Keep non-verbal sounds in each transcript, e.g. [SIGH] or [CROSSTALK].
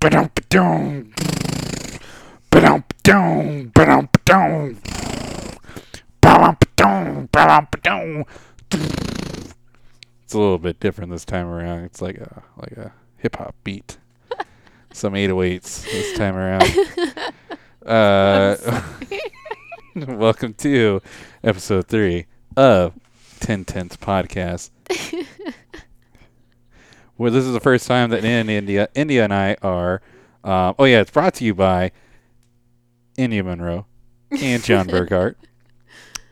ba-dum, ba-dum. Ba-dum, ba-dum, ba-dum, ba-dum. Ba-dum, ba-dum, ba-dum, ba-dum. It's a little bit different this time around. It's like a like a hip hop beat. [LAUGHS] Some 808s this time around. [LAUGHS] Uh, [LAUGHS] welcome to episode three of Ten Tenths Podcast. Well, this is the first time that in India, India and I are. Um, oh yeah, it's brought to you by India Monroe and John [LAUGHS] Burkhart.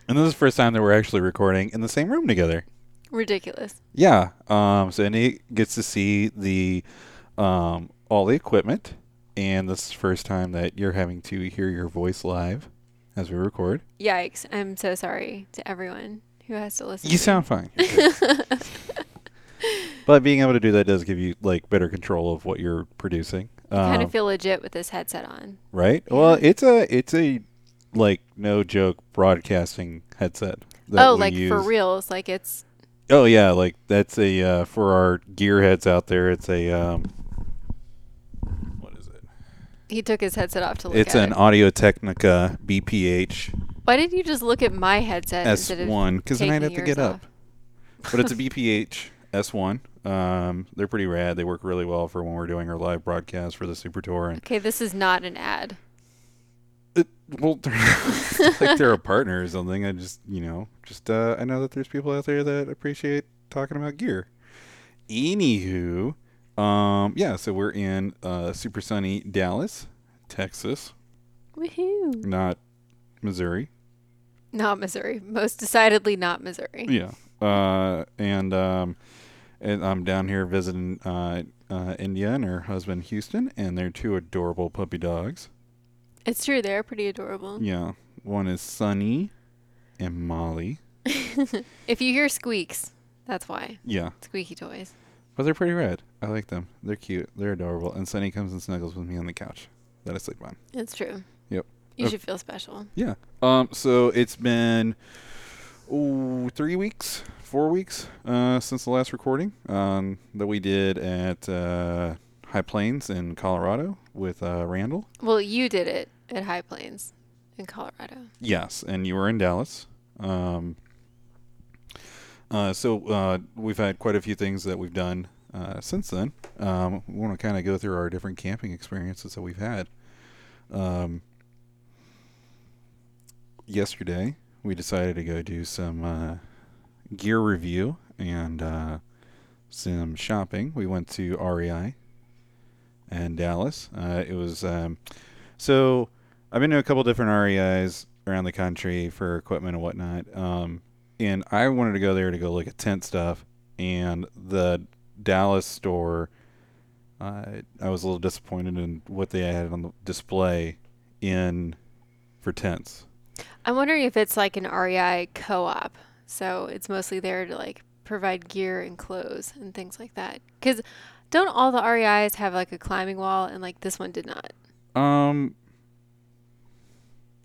And this is the first time that we're actually recording in the same room together. Ridiculous. Yeah. Um, so Indy gets to see the um, all the equipment, and this is the first time that you're having to hear your voice live as we record. Yikes. I'm so sorry to everyone who has to listen. You to sound fine. [LAUGHS] But being able to do that does give you like better control of what you're producing. I kind Um, of feel legit with this headset on. right? Well, it's a it's a like no joke broadcasting headset. that Oh, like for use. reals. Like it's Oh yeah, like that's a uh, for our gearheads out there. It's a um, what is it? he took his headset off to look at. It's an it. Audio Technica BPH Why did you just look at my headset instead of S1 because then I'd have to get yours up. But it's a [LAUGHS] BPH S1. Um, they're pretty rad. They work really well for when we're doing our live broadcast for the Super Tour. And Okay, this is not an ad. it, well, [LAUGHS] they're like they're a partner or something. I just you know just uh, I know that there's people out there that appreciate talking about gear. Anywho, um, yeah. So we're in uh, super sunny Dallas, Texas, Woohoo. not Missouri. Not Missouri. Most decidedly not Missouri. Yeah. Uh, and um, and I'm down here visiting uh, uh, India and her husband Houston, and their two adorable puppy dogs. It's true. They're pretty adorable. Yeah. One is Sunny, and Molly. [LAUGHS] If you hear squeaks, that's why. Yeah. Squeaky toys. But they're pretty red. I like them. They're cute. They're adorable. And Sunny comes and snuggles with me on the couch that I sleep on. It's true. Yep. You Uh, should feel special. Yeah. Um. So it's been ooh, three weeks, four weeks uh, since the last recording um, that we did at uh, High Plains in Colorado with uh, Randall. Well, you did it at High Plains in Colorado. Yes, and you were in Dallas. Um, uh, so uh, we've had quite a few things that we've done uh, since then. Um, we want to kind of go through our different camping experiences that we've had. Um, yesterday, we decided to go do some uh, gear review and uh, some shopping. We went to REI and Dallas. Uh, it was um, so. I've been to a couple different REIs around the country for equipment and whatnot. Um, and I wanted to go there to go look at tent stuff. And the Dallas store, uh, I was a little disappointed in what they had on the display in for tents. I'm wondering if it's like an REI co-op. So it's mostly there to like provide gear and clothes and things like that. Because don't all the REIs have like a climbing wall and like this one did not? Um,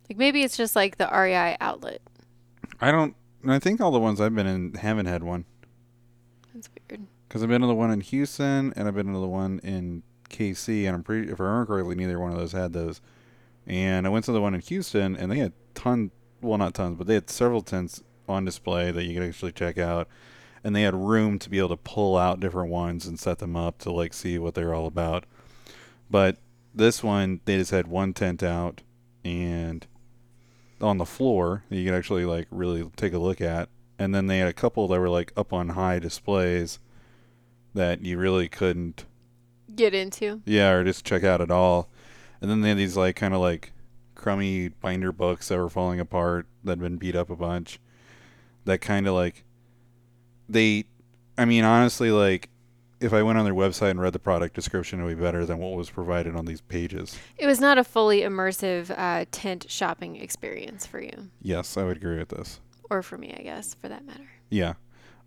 Like maybe it's just like the REI outlet. I don't. I think all the ones I've been in haven't had one. That's weird. Because I've been to the one in Houston and I've been to the one in KC, and I'm pretty, if I remember correctly, neither one of those had those. And I went to the one in Houston, and they had ton, well, not tons, but they had several tents on display that you could actually check out, and they had room to be able to pull out different ones and set them up to like see what they're all about. But this one, they just had one tent out, and on the floor that you could actually like really take a look at, and then they had a couple that were like up on high displays that you really couldn't Get into. yeah or just check out at all and then they had these like kind of like crummy binder books that were falling apart that had been beat up a bunch that kind of like they i mean honestly like if i went on their website and read the product description it would be better than what was provided on these pages It was not a fully immersive uh, tent shopping experience for you. yes i would agree with this Or for me, I guess, for that matter. Yeah.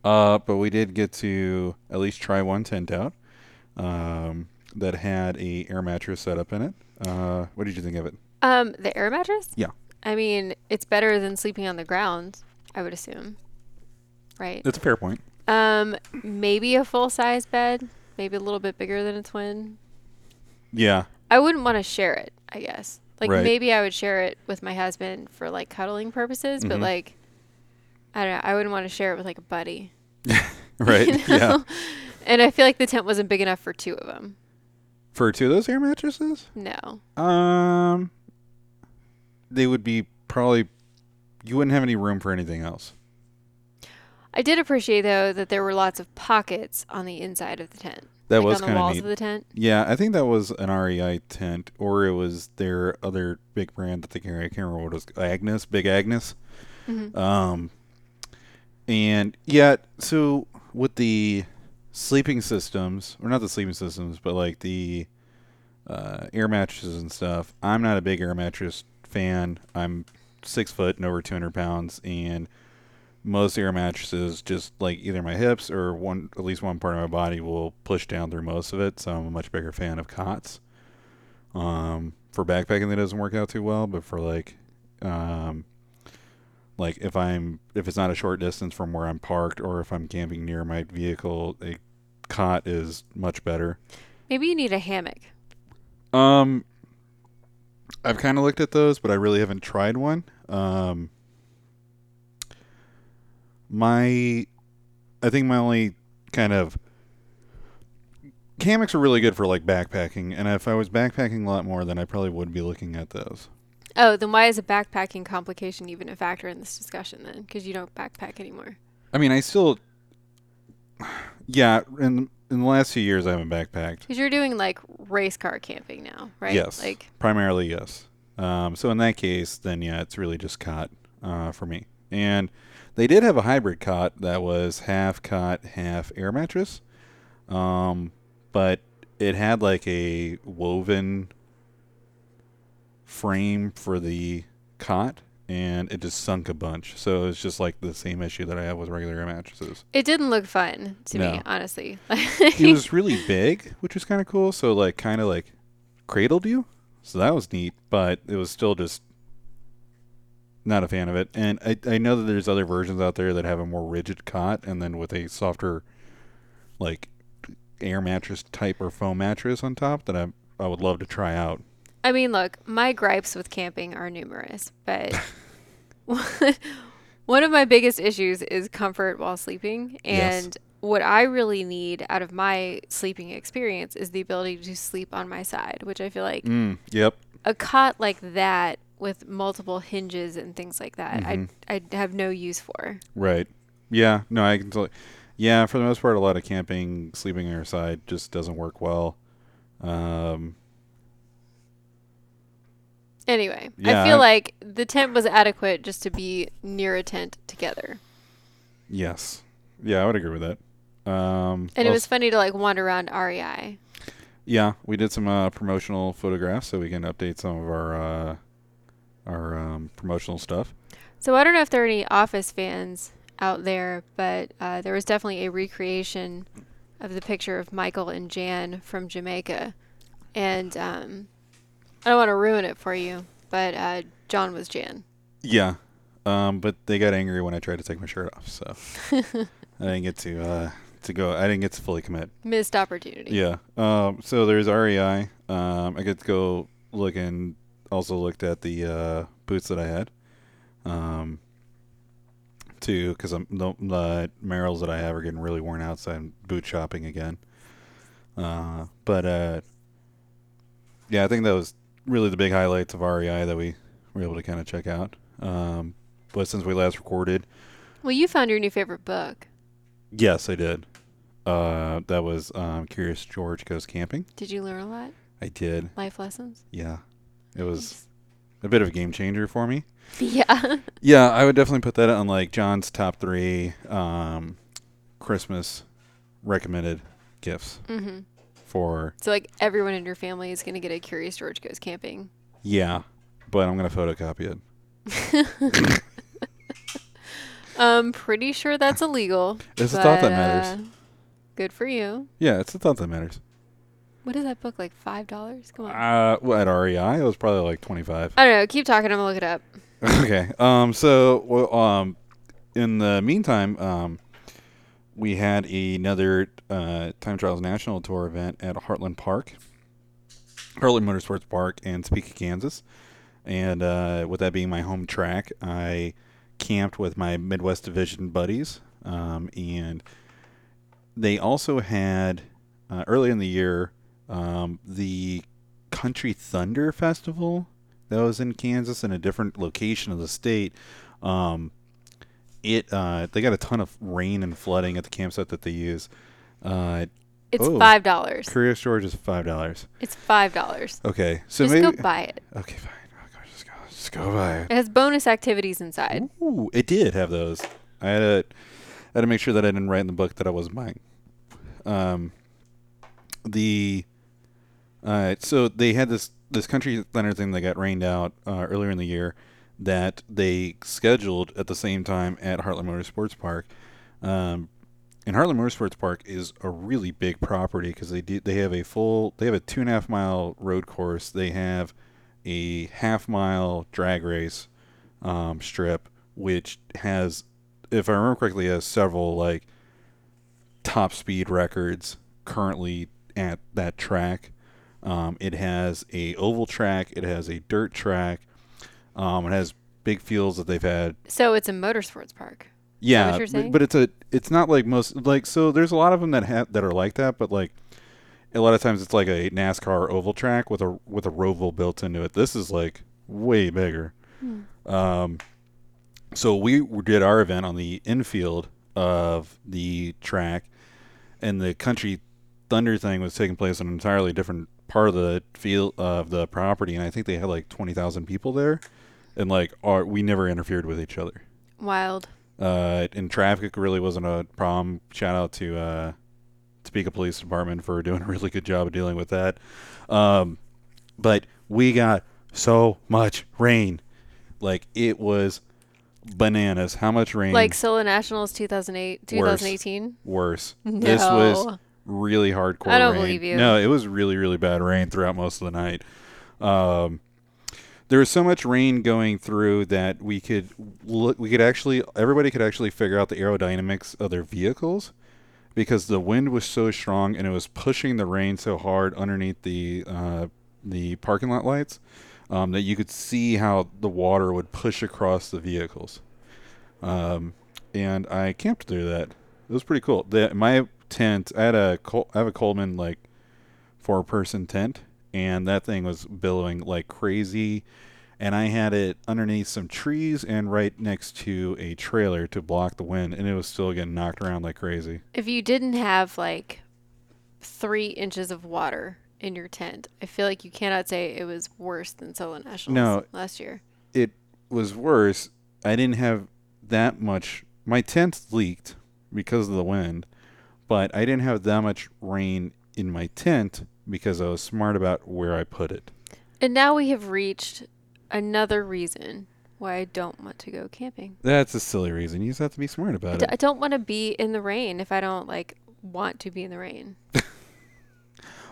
Uh, but we did get to at least try one tent out um, that had a air mattress set up in it. Uh, what did you think of it? Um, the air mattress? Yeah. I mean, it's better than sleeping on the ground, I would assume. Right. It's a fair point. Um, maybe a full size bed, maybe a little bit bigger than a twin. Yeah. I wouldn't want to share it, I guess. Like Right. maybe I would share it with my husband for like cuddling purposes, but Mhm. like I don't know, I wouldn't want to share it with like a buddy. [LAUGHS] Right. [LAUGHS] you Yeah. And I feel like the tent wasn't big enough for two of them. For two of those air mattresses, No. um, they would be probably. You wouldn't have any room for anything else. I did appreciate though that there were lots of pockets on the inside of the tent. That like was on the kind of walls neat. of the tent. Yeah, I think that was an REI tent, or it was their other big brand that they carry. I can't remember what it was. Agnes, Big Agnes. Mhm. Um, and yeah, so with the sleeping systems, or not the sleeping systems, but like the uh, air mattresses and stuff, I'm not a big air mattress fan. I'm six foot and over 200 pounds, and most air mattresses just like either my hips or one at least one part of my body will push down through most of it. So I'm a much bigger fan of cots. Um, for backpacking, that doesn't work out too well, but for like, um, like if I'm if it's not a short distance from where I'm parked or if I'm camping near my vehicle, a cot is much better. Maybe you need a hammock. Um, I've kind of looked at those, but I really haven't tried one. Um, my, I think my only kind of hammocks are really good for like backpacking, and if I was backpacking a lot more, then I probably would be looking at those. Oh, then why is a backpacking complication even a factor in this discussion then? Because you don't backpack anymore. I mean, I still, [SIGHS] yeah, in in the last few years, I haven't backpacked. Because you're doing like race car camping now, right? Yes. Like, Primarily, yes. Um, so in that case, then yeah, it's really just cot uh, for me. And they did have a hybrid cot that was half cot, half air mattress, um, but it had like a woven frame for the cot, and it just sunk a bunch. So it's just like the same issue that I have with regular air mattresses. it didn't look fun to me, honestly. [LAUGHS] it was really big, which was kind of cool. So like kind of like cradled you. So that was neat, but it was still just not a fan of it. And I I know that there's other versions out there that have a more rigid cot and then with a softer like air mattress type or foam mattress on top that I I would love to try out. I mean, look, my gripes with camping are numerous, but [LAUGHS] one of my biggest issues is comfort while sleeping. Yes. And what I really need out of my sleeping experience is the ability to sleep on my side, which I feel like Mm, yep. a cot like that with multiple hinges and things like that, Mhm. I I have no use for. Right. Yeah. No, I can tell. Yeah, for the most part, a lot of camping, sleeping on your side just doesn't work well. Um, Anyway, Yeah, I feel I- like the tent was adequate just to be near a tent together. yes. Yeah, I would agree with that. Um, And it was funny to like wander around REI. Yeah, we did some uh, promotional photographs so we can update some of our uh, our um, promotional stuff. So I don't know if there are any Office fans out there, but uh, there was definitely a recreation of the picture of Michael and Jan from Jamaica, and um, I don't want to ruin it for you, but uh, John was Jan. Yeah, um, but they got angry when I tried to take my shirt off, so [LAUGHS] I didn't get to uh, to go. I didn't get to fully commit. Missed opportunity. Yeah. Um, so there's REI. Um, I get to go look and also looked at the uh, boots that I had. Um, too, because I'm the, the Merrells that I have are getting really worn out, so I'm boot shopping again. Uh, but uh, yeah, I think that was really the big highlights of REI that we were able to kind of check out. Um, but since we last recorded, Well, you found your new favorite book. yes, I did. Uh, that was um, Curious George Goes Camping. Did you learn a lot? I did. Life lessons? Yeah, it was a bit of a game changer for me. [LAUGHS] Yeah. Yeah, I would definitely put that on like John's top three um, Christmas recommended gifts hmm for. So like everyone in your family is gonna get a Curious George Goes Camping. Yeah, but I'm gonna photocopy it. [LAUGHS] I'm pretty sure that's illegal. It's the thought that matters. uh, Good for you. Yeah, it's the thought that matters. What is that book like? Five dollars? Come on. Uh, well, at REI, it was probably like 25. I don't know. Keep talking. I'm gonna look it up. [LAUGHS] okay. Um. So, well, um, in the meantime, um, we had another uh, Time Trials National Tour event at Heartland Park. Heartland Motorsports Park in Topeka, Kansas. And uh, with that being my home track, I camped with my Midwest Division buddies. Um, and they also had, uh, early in the year, um, the Country Thunder Festival that was in Kansas in a different location of the state. Um, it uh, they got a ton of rain and flooding at the campsite that they use. Uh, It's Oh. five dollars. Curious George is five dollars. It's five dollars. Okay, so Just maybe go buy it. okay, fine. Oh gosh, just go, just go buy it. It has bonus activities inside. Ooh, it did have those. I had to, I had to make sure that I didn't write in the book that I wasn't buying. Um, the, uh, so they had this this country thunder thing that got rained out uh, earlier in the year that they scheduled at the same time at Heartland Motorsports Park. Um, and Heartland Motorsports Park is a really big property because they do they have a full they have a two and a half mile road course. They have a half mile drag race um, strip, which has, if I remember correctly, has several like top speed records currently at that track. Um, it has a oval track. It has a dirt track. Um, it has big fields that they've had. So it's a motorsports park. Yeah, saying? but it's a it's not like most like so. There's a lot of them that have that are like that, but like a lot of times it's like a NASCAR oval track with a with a roval built into it. This is like way bigger. Um, so we did our event on the infield of the track, and the country thunder thing was taking place on an entirely different part of the field of the property, and I think they had like twenty thousand people there, and like our, we never interfered with each other. Wild. Uh, and traffic really wasn't a problem. Shout out to uh, Topeka Police Department for doing a really good job of dealing with that. Um, but we got so much rain, like it was bananas. How much rain? Like Solo Nationals 2008, Worse. 2018. worse. [LAUGHS] No. This was really hardcore. I don't rain. believe you. No, it was really really bad rain throughout most of the night. Um, there was so much rain going through that we could look. We could actually everybody could actually figure out the aerodynamics of their vehicles because the wind was so strong and it was pushing the rain so hard underneath the uh, the parking lot lights um, that you could see how the water would push across the vehicles. Um, and I camped through that. It was pretty cool. The, my tent, I had a I have a Coleman like four person tent, and that thing was billowing like crazy. And I had it underneath some trees and right next to a trailer to block the wind, and it was still getting knocked around like crazy. If you didn't have like three inches of water in your tent, I feel like you cannot say it was worse than Solo Nationals No. last year. It was worse. I didn't have that much. My tent leaked because of the wind, but I didn't have that much rain in my tent because I was smart about where I put it. And now we have reached another reason why I don't want to go camping. That's a silly reason. You just have to be smart about d- it. I don't want to be in the rain if I don't like want to be in the rain. [LAUGHS]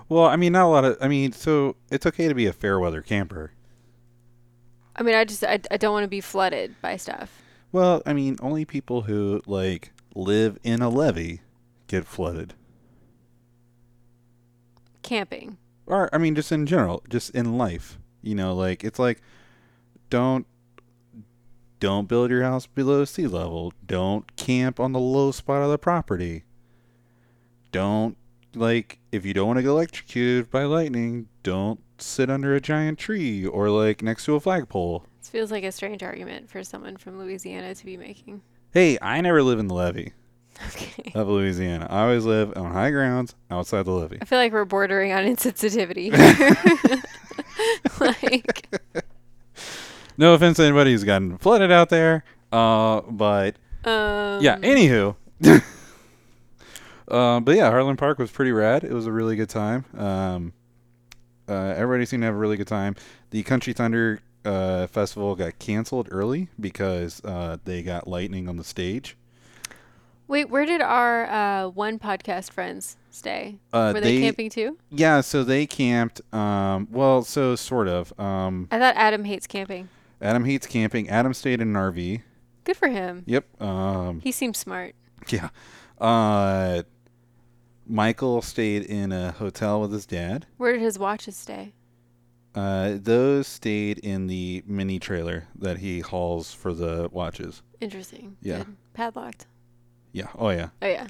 Well, I mean, not a lot of. I mean, so it's okay to be a fair weather camper. I mean, I just I, I don't want to be flooded by stuff. Well, I mean, only people who like live in a levee get flooded. Camping. Or I mean, just in general, just in life. You know, like it's like don't don't build your house below sea level. Don't camp on the low spot of the property. Don't like if you don't want to get electrocuted by lightning, don't sit under a giant tree or like next to a flagpole. This feels like a strange argument for someone from Louisiana to be making. Hey, I never live in the levee [LAUGHS] Okay. of Louisiana. I always live on high grounds outside the levee. I feel like we're bordering on insensitivity. [LAUGHS] [LAUGHS] like, No offense to anybody who's gotten flooded out there, uh, but um, yeah. Anywho, uh, but yeah, Heartland Park was pretty rad. It was a really good time. Um, uh, everybody seemed to have a really good time. The Country Thunder uh, festival got canceled early because uh, they got lightning on the stage. Wait, where did our uh, one podcast friends stay? Uh, Were they, camping too? Yeah, so they camped. Um, well, so sort of. Um, I thought Adam hates camping. Adam hates camping. Adam stayed in an RV. Good for him. Yep. Um, He seems smart. Yeah. Uh, Michael stayed in a hotel with his dad. Where did his watches stay? Uh, those stayed in the mini trailer that he hauls for the watches. Interesting. Yeah. Good. Padlocked. Yeah. Oh yeah. Oh yeah.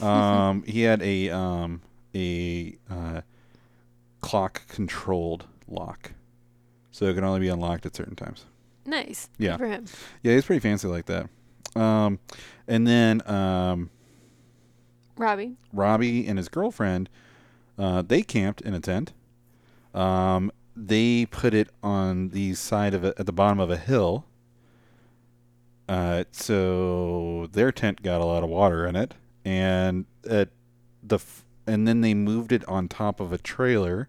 Um, he had a um a uh, clock controlled lock, so it can only be unlocked at certain times. Nice. Yeah. Good for him. Yeah, he's pretty fancy like that. Um, and then um, Robbie. Robbie and his girlfriend, uh, they camped in a tent. Um, they put it on the side of it at the bottom of a hill. Uh, so their tent got a lot of water in it, and at the f- and then they moved it on top of a trailer.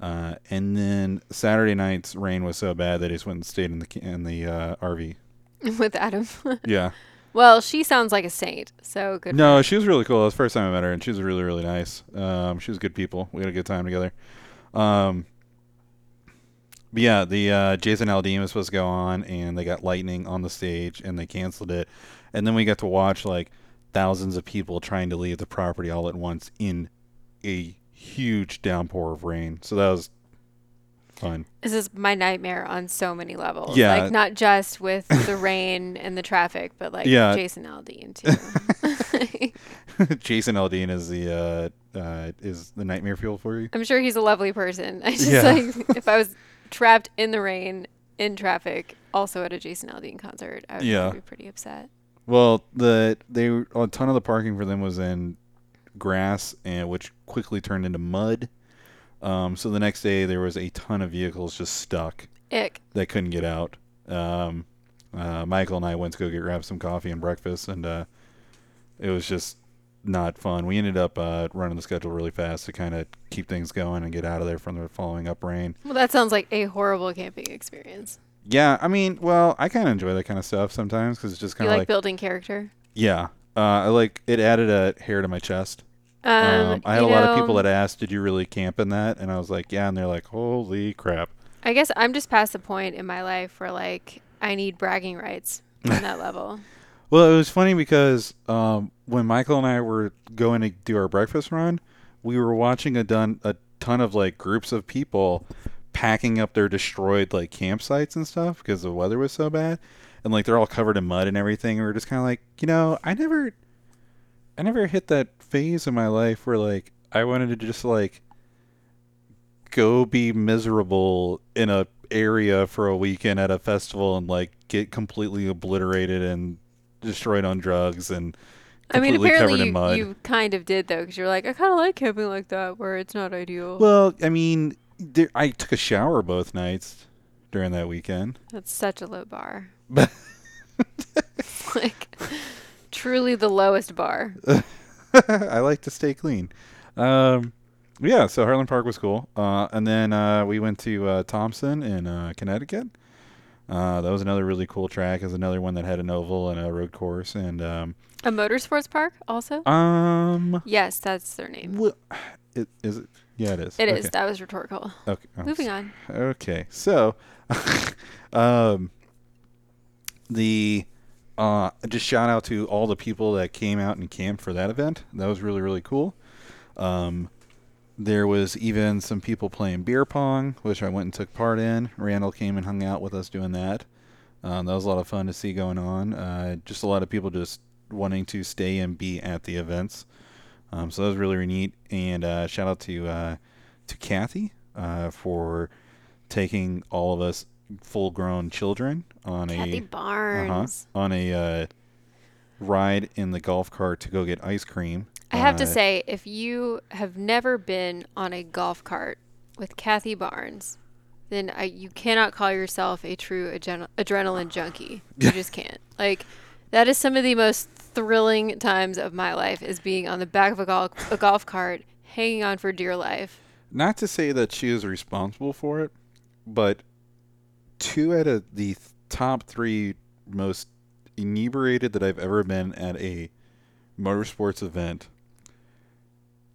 Uh, and then Saturday night's rain was so bad that he just went and stayed in the in the uh, RV. [LAUGHS] With Adam. [LAUGHS] Yeah. well, she sounds like a saint. So good. No, she was really cool. It was the first time I met her, and she was really, really nice. Um, she was good people. We had a good time together. Um, but yeah, the uh, Jason Aldean was supposed to go on, and they got lightning on the stage, and they canceled it. And then we got to watch like thousands of people trying to leave the property all at once in a huge downpour of rain. So that was fun. This is my nightmare on so many levels. Yeah. Like not just with the [LAUGHS] rain and the traffic, but like Yeah. Jason Aldean too. [LAUGHS] [LAUGHS] Jason Aldean is the uh, uh, is the nightmare fuel for you. I'm sure he's a lovely person. I just Yeah. like if I was trapped in the rain in traffic, also at a Jason Aldean concert, I would Yeah. be pretty upset. Well, the they were- a ton of the parking for them was in grass, and which quickly turned into mud. Um, so the next day there was a ton of vehicles just stuck Ick. that couldn't get out. Um, uh, Michael and I went to go get grab some coffee and breakfast, and uh, it was just not fun. We ended up uh, running the schedule really fast to kind of keep things going and get out of there from the following up rain. Well, that sounds like a horrible camping experience. Yeah, I mean, well, I kind of enjoy that kind of stuff sometimes because it's just kind of like, building character? yeah, uh, I like it added a hair to my chest. Um, Um, I had a lot of people that asked, "Did you really camp in that?" And I was like, "Yeah," and they're like, "Holy crap!" I guess I'm just past the point in my life where like I need bragging rights on that level. [LAUGHS] Well, it was funny because um, when Michael and I were going to do our breakfast run, we were watching a done a ton of like groups of people packing up their destroyed like campsites and stuff because the weather was so bad, and like they're all covered in mud and everything. And we are just kind of like, you know, I never, I never hit that phase in my life where like I wanted to just like go be miserable in a area for a weekend at a festival and like get completely obliterated and destroyed on drugs and I mean, apparently covered in you, mud. you kind of did though, because you're like, I kind of like camping like that, where it's not ideal. Well, I mean, there, I took a shower both nights during that weekend. That's such a low bar. [LAUGHS] Like, truly the lowest bar. [LAUGHS] I like to stay clean. Um, yeah, so Heartland Park was cool. Uh, and then uh, we went to uh, Thompson in uh, Connecticut. Uh, that was another really cool track. It was another one that had an oval and a road course. And um, A motorsports park, also. um, yes, that's their name. wha- it, is it? Yeah, it is. It is. okay. That was rhetorical. Okay. oh, Moving on. Okay, so, [LAUGHS] um, the uh, just shout out to all the people that came out and camped for that event. That was really really cool. Um, there was even some people playing beer pong, which I went and took part in. Randall came and hung out with us doing that. Um, that was a lot of fun to see going on. Uh, just a lot of people just wanting to stay and be at the events. Um, so that was really, really neat. And uh, shout out to uh, to Kathy uh, for taking all of us full-grown children on Kathy a uh-huh, Barnes. on a uh, ride in the golf cart to go get ice cream. I have to say, if you have never been on a golf cart with Kathy Barnes, then I, you cannot call yourself a true adren- adrenaline junkie. You just can't. [LAUGHS] Like, that is some of the most thrilling times of my life is being on the back of a golf, a golf cart, hanging on for dear life. not to say that she is responsible for it, but two out of the th- top three most inebriated that I've ever been at a motorsports event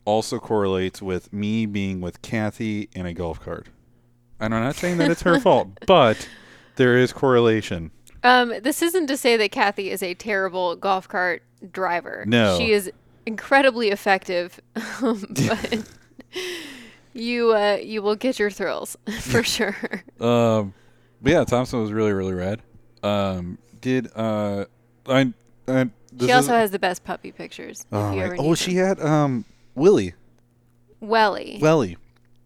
also correlates with me being with Kathy in a golf cart. And I'm not saying that it's her fault, [LAUGHS] but there is correlation. Um, this isn't to say that Kathy is a terrible golf cart driver. No. She is incredibly effective, [LAUGHS] um, [LAUGHS] but you uh, you will get your thrills for sure. Um, but yeah, Thompson was really really rad. Um, did uh, I? I she also has the best puppy pictures. Oh, oh, she had um Willie Welly. Welly.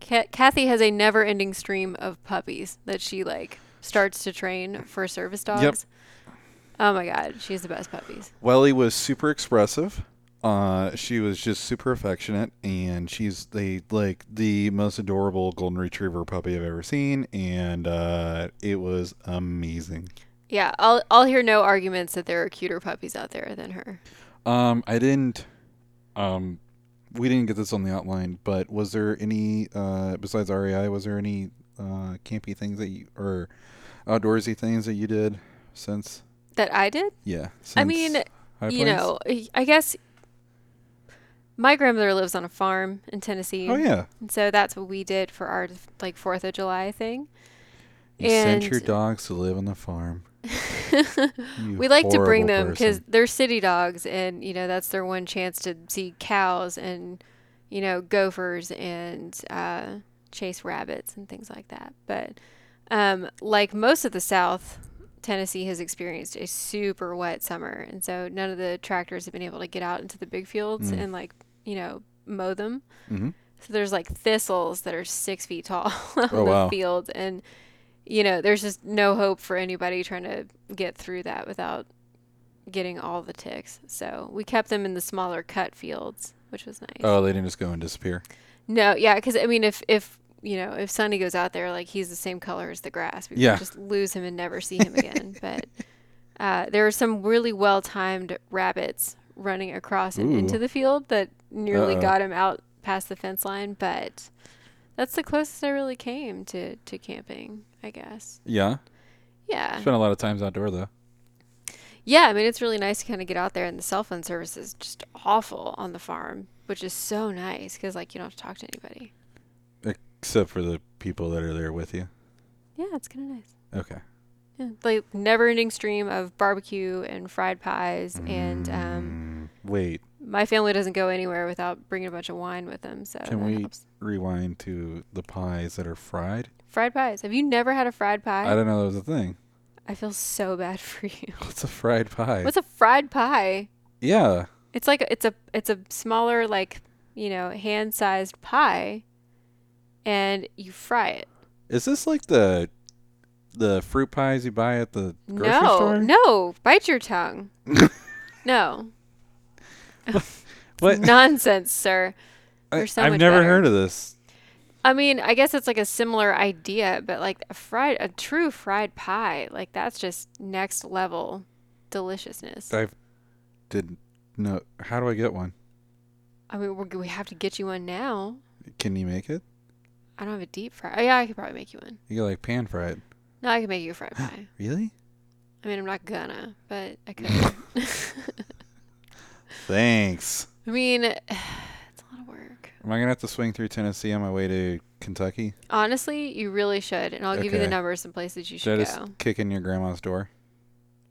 Ca- Kathy has a never-ending stream of puppies that she like starts to train for service dogs. Yep. Oh my god, she has the best puppies. Welly was super expressive. Uh, she was just super affectionate, and she's the like the most adorable golden retriever puppy I've ever seen, and uh, it was amazing. Yeah, I'll I'll hear no arguments that there are cuter puppies out there than her. Um, I didn't. Um, we didn't get this on the outline, but was there any uh besides REI? Was there any uh campy things that you or outdoorsy things that you did since? That I did? Yeah. I mean, you know, I guess my grandmother lives on a farm in Tennessee. Oh yeah. And so that's what we did for our like 4th of July thing. You sent your dogs to live on the farm. We like to bring them because they're city dogs and you know that's their one chance to see cows and you know gophers and uh, chase rabbits and things like that but um, like most of the south tennessee has experienced a super wet summer and so none of the tractors have been able to get out into the big fields Mm. and like you know mow them Mhm. so there's like thistles that are six feet tall [LAUGHS] on Oh, the wow. field and you know, there's just no hope for anybody trying to get through that without getting all the ticks. So we kept them in the smaller cut fields, which was nice. Oh, they didn't just go and disappear. No, yeah, because I mean, if if you know, if Sunny goes out there, like he's the same color as the grass, we Yeah. just lose him and never see him again. [LAUGHS] but uh, there were some really well timed rabbits running across and into the field that nearly Uh-oh. got him out past the fence line. But that's the closest I really came to to camping, I guess. Yeah. Yeah. Spent a lot of times outdoor though. Yeah, I mean it's really nice to kind of get out there, and the cell phone service is just awful on the farm, which is so nice because like you don't have to talk to anybody. Except for the people that are there with you. Yeah, it's kind of nice. Okay. Yeah, like never-ending stream of barbecue and fried pies, and um, Mm, wait, my family doesn't go anywhere without bringing a bunch of wine with them. So Can we- helps. rewind to the pies that are fried. fried pies? Have you never had a fried pie? I don't know that was a thing. I feel so bad [LAUGHS] for you. [LAUGHS] What's a fried pie? What's a fried pie? yeah. It's like it's a it's a smaller like you know hand-sized pie, and you fry it. Is this like the the fruit pies you buy at the grocery no, store? no, bite your tongue. [LAUGHS] no. [LAUGHS] What? Nonsense, sir. I, They're so I've much never better. heard of this. I mean, I guess it's like a similar idea, but like a fried, a true fried pie, like that's just next level deliciousness. I didn't know. How do I get one? I mean, we're, we have to get you one now. Can you make it? I don't have a deep fry. Oh, yeah, I could probably make you one. You like pan fried. No, I can make you a fried [GASPS] pie. Really? I mean, I'm not gonna, but I could. [LAUGHS] [LAUGHS] Thanks. I mean, [SIGHS] it's a lot of work. Am I gonna have to swing through Tennessee on my way to Kentucky? Honestly, you really should, and I'll give you the numbers and places you Should I should just go. kick in your grandma's door?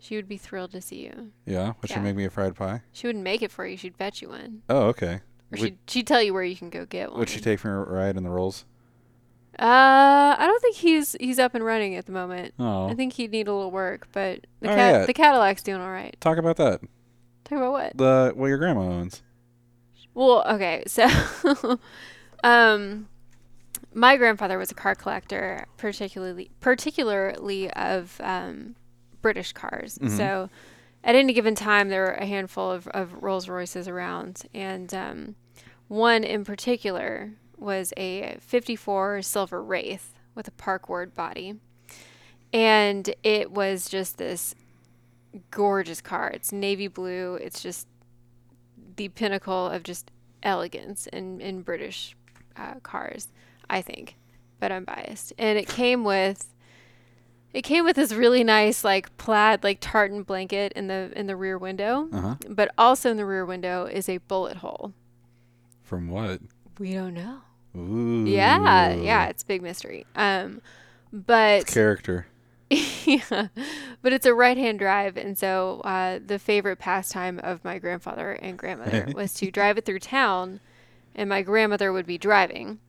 She would be thrilled to see you. Yeah. Would she Yeah. make me a fried pie? She wouldn't make it for you. She'd bet you one, Oh, okay. or Would- she'd she'd tell you where you can go get one. Would she take me a ride in the rolls? Uh, I don't think he's he's up and running at the moment. Oh. I think he'd need a little work, but the Oh, cat yeah. the Cadillac's doing all right. Talk about that. Talk about what? The what your grandma owns. Well, okay, so [LAUGHS] um my grandfather was a car collector, particularly particularly of um British cars. Mhm. So at any given time there were a handful of, of Rolls Royces around and um one in particular was a 54 Silver Wraith with a Park Ward body. And it was just this gorgeous car. It's navy blue. It's just the pinnacle of just elegance in, in British uh, cars, I think. But I'm biased. And it came with it came with this really nice like plaid like tartan blanket in the in the rear window. Uh huh. But also in the rear window is a bullet hole. From what? We don't know. Ooh. Yeah, yeah, it's a big mystery. Um but Character. [LAUGHS] yeah, but it's a right-hand drive, and so uh, the favorite pastime of my grandfather and grandmother [LAUGHS] was to drive it through town, and my grandmother would be driving,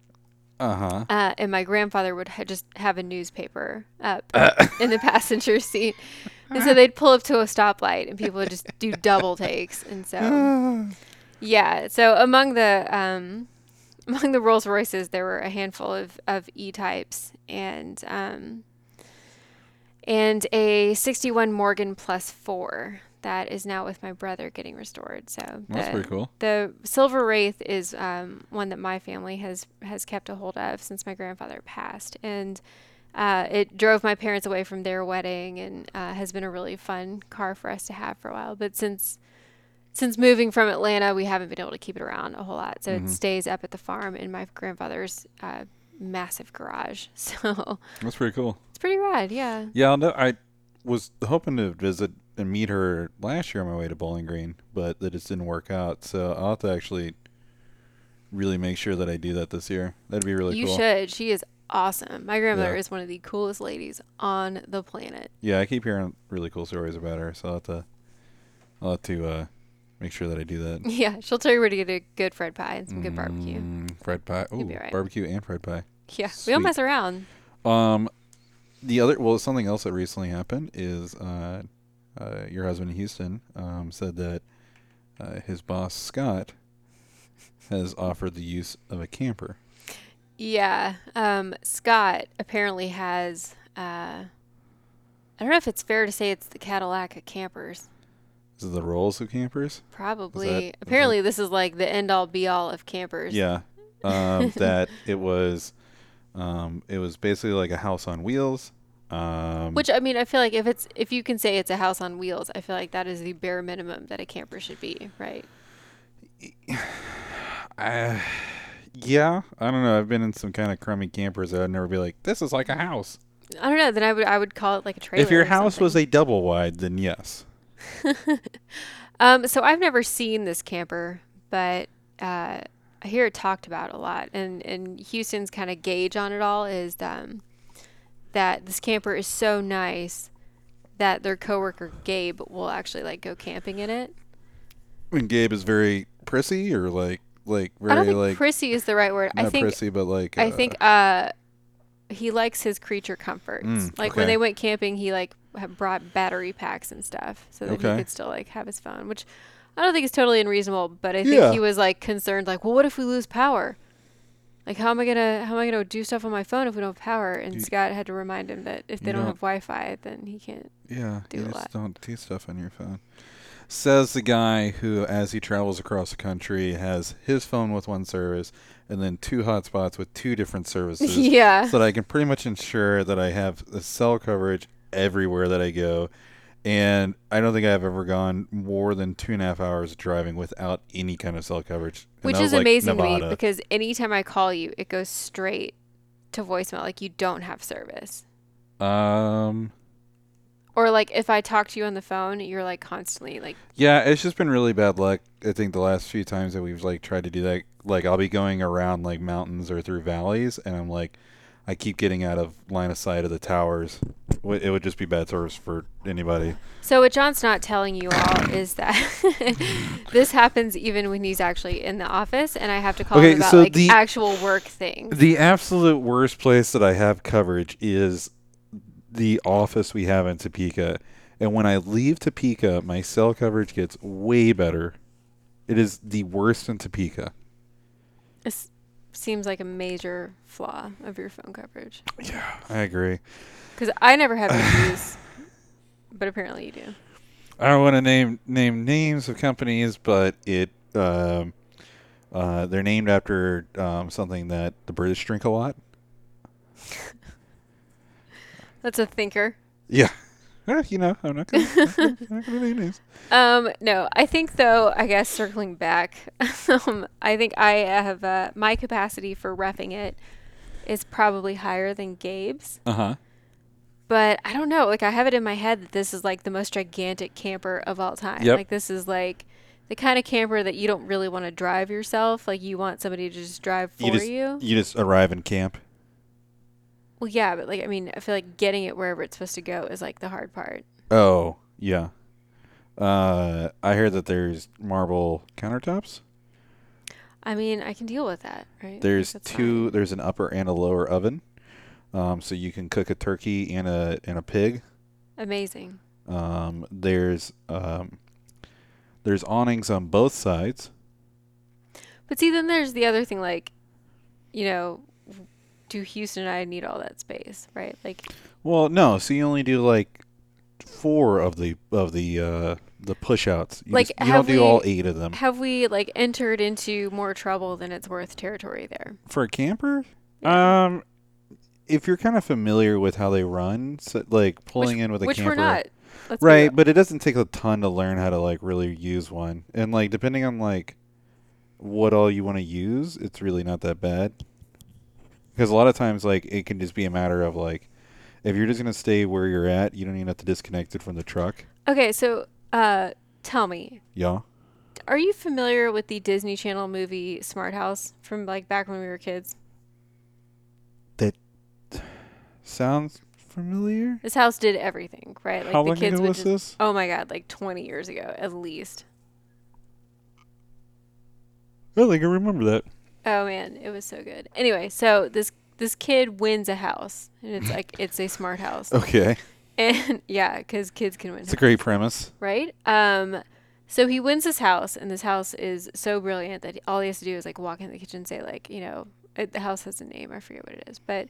Uh-huh. uh, and my grandfather would ha- just have a newspaper up [LAUGHS] in the passenger seat. And so they'd pull up to a stoplight, and people would just do double takes. And so, [SIGHS] yeah. So among the um, among the Rolls Royces, there were a handful of, of E types and um, and a '61 Morgan Plus Four that is now with my brother getting restored. So That's pretty cool. the Silver Wraith is um, one that my family has has kept a hold of since my grandfather passed, and uh, it drove my parents away from their wedding, and uh, has been a really fun car for us to have for a while. But since since moving from Atlanta, we haven't been able to keep it around a whole lot, so Mhm. it stays up at the farm in my grandfather's uh, massive garage. [LAUGHS] So That's pretty cool. it's pretty rad, yeah. Yeah, I'll I was hoping to visit and meet her last year on my way to Bowling Green, but that just didn't work out. So I'll have to actually really make sure that I do that this year. That'd be really you cool. You should. She is awesome. My grandmother Yeah. is one of the coolest ladies on the planet. Yeah, I keep hearing really cool stories about her, so I'll have to I'll have to uh, make sure that I do that. [LAUGHS] Yeah, she'll tell you where to get a good fried pie and some good barbecue. Mm, fried pie. You'll Ooh, right. barbecue and fried pie. Yeah, we don't Sweet. mess around. Um, the other well, something else that recently happened is uh, uh, your husband in Houston um, said that uh, his boss Scott has offered the use of a camper. Yeah, um, Scott apparently has. Uh, I don't know if it's fair to say it's the Cadillac of campers. Is it the Rolls of campers? Probably. is apparently, this is like the end all be all of campers. Yeah, um, [LAUGHS] that it was. Um, it was basically like a house on wheels. Um, Which I mean, I feel like if it's if you can say it's a house on wheels, I feel like that is the bare minimum that a camper should be, right? [SIGHS] I, yeah, I don't know. I've been in some kind of crummy campers that I'd never be like, this is like a house. I don't know. Then I would I would call it like a trailer. if your house was a double wide, then yes. [LAUGHS] Um, so I've never seen this camper, but uh, I hear it talked about a lot. And and Houston's kind of gauge on it all is um, that this camper is so nice that their coworker Gabe will actually like go camping in it. And Gabe is very prissy or like like I don't very think like prissy is the right word. I not think prissy, but like I uh, think uh, he likes his creature comforts. Mm, like when they went camping, he like ha- brought battery packs and stuff so that Okay. he could still like have his phone, which I don't think is totally unreasonable. But I think Yeah. he was like concerned, like, well, what if we lose power? Like, how am I gonna how am I gonna do stuff on my phone if we don't have power? And You- Scott had to remind him that if they don't don't- have Wi-Fi, then he can't. yeah, do you a just lot. don't do stuff on your phone. Says the guy who, as he travels across the country, has his phone with one service and then two hotspots with two different services. [LAUGHS] yeah. so that I can pretty much ensure that I have the cell coverage everywhere that I go. And I don't think I've ever gone more than two and a half hours driving without any kind of cell coverage. And Which is like, amazing to me because anytime I call you, it goes straight to voicemail. Like you don't have service. Um, Or like if I talk to you on the phone, you're like constantly like yeah, it's just been really bad luck. I think the last few times that we've like tried to do that, like I'll be going around like mountains or through valleys, and I'm like, I keep getting out of line of sight of the towers. It would just be bad service for anybody. So what John's not telling you all is that [LAUGHS] this happens even when he's actually in the office and I have to call Okay, him about so like the- actual work things. The absolute worst place that I have coverage is the office we have in Topeka. And when I leave Topeka, my cell coverage gets way better. It is the worst in Topeka. This seems like a major flaw of your phone coverage. Yeah, I agree. Cuz I never have issues, [LAUGHS] but apparently you do. I don't want to name name names of companies, but it um, uh, they're named after um, something that the British drink a lot. [LAUGHS] That's a thinker. Yeah, [LAUGHS] Eh, you know, I'm not gonna, not gonna. [LAUGHS] Um, no, I think though, I guess circling back, [LAUGHS] um, I think I have uh, my capacity for roughing it is probably higher than Gabe's. Uh huh. But I don't know. Like I have it in my head that this is like the most gigantic camper of all time. Yep. Like this is like the kind of camper that you don't really want to drive yourself. Like you want somebody to just drive for You just you. you just arrive in camp. Well, yeah, but like I mean, I feel like getting it wherever it's supposed to go is like the hard part. Oh yeah. Uh, I hear that there's marble countertops. I mean, I can deal with that, right? There's that's two. fine. There's an upper and a lower oven, um, so you can cook a turkey and a and a pig. Amazing. Um, there's um, there's awnings on both sides. But see, then there's the other thing, like, you know, do Houston and I need all that space, right? Like, Well, no. So you only do like four of the of the uh, the pushouts. You, Like, just- you don't do all eight of them have we like entered into more trouble than it's worth territory there? for a camper. Yeah. Um, if you're kind of familiar with how they run, so, like pulling in with a Which camper, we're not. Let's right? But it doesn't take a ton to learn how to like really use one, and like depending on like what all you want to use, it's really not that bad. Because a lot of times, like it can just be a matter of like, if you're just gonna stay where you're at, you don't even have to disconnect it from the truck. Okay, so uh, tell me, Yeah. are you familiar with the Disney Channel movie Smart House from like back when we were kids? That sounds familiar. This house did everything, right? Like How the long kids ago was just, this? Oh my god, like 20 years ago at least. I think I remember that. Oh man, it was so good. Anyway, so this this kid wins a house, and it's like [LAUGHS] it's a smart house, Okay, and [LAUGHS] yeah, because kids can win, it's a great premise. right? Um, so he wins this house, and this house is so brilliant that all he has to do is like walk in the kitchen and say like, you know, it, the house has a name, I forget what it is, but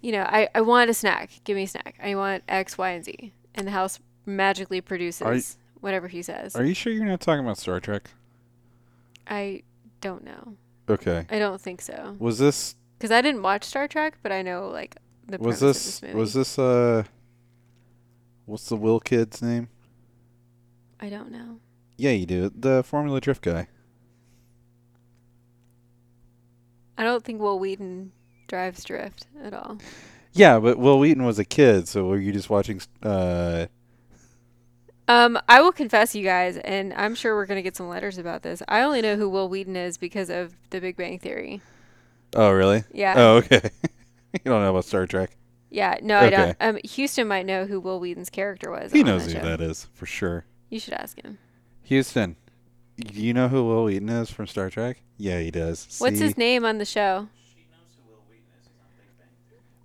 you know, I I want a snack, give me a snack, I want X, Y, and Z, and the house magically produces whatever he says. Are you sure you're not talking about Star Trek? I don't know. Okay. I don't think so. Was this Because I didn't watch Star Trek, but I know like the was this this was this uh what's the Will kid's name? I don't know. Yeah, you do. The Formula Drift guy. I don't think Wil Wheaton drives drift at all. Yeah, but Wil Wheaton was a kid, so were you just watching uh Um, I will confess, you guys, and I'm sure we're gonna get some letters about this. I only know who Wil Wheaton is because of The Big Bang Theory. Oh, really? Yeah, Oh, okay. [LAUGHS] you don't know about Star Trek. yeah. No, I don't. okay. Um, Houston might know who Wil Wheaton's character was. He knows that who show. that is, for sure. You should ask him. Houston, do you know who Wil Wheaton is from Star Trek? Yeah, he does. What's See? his name on the show?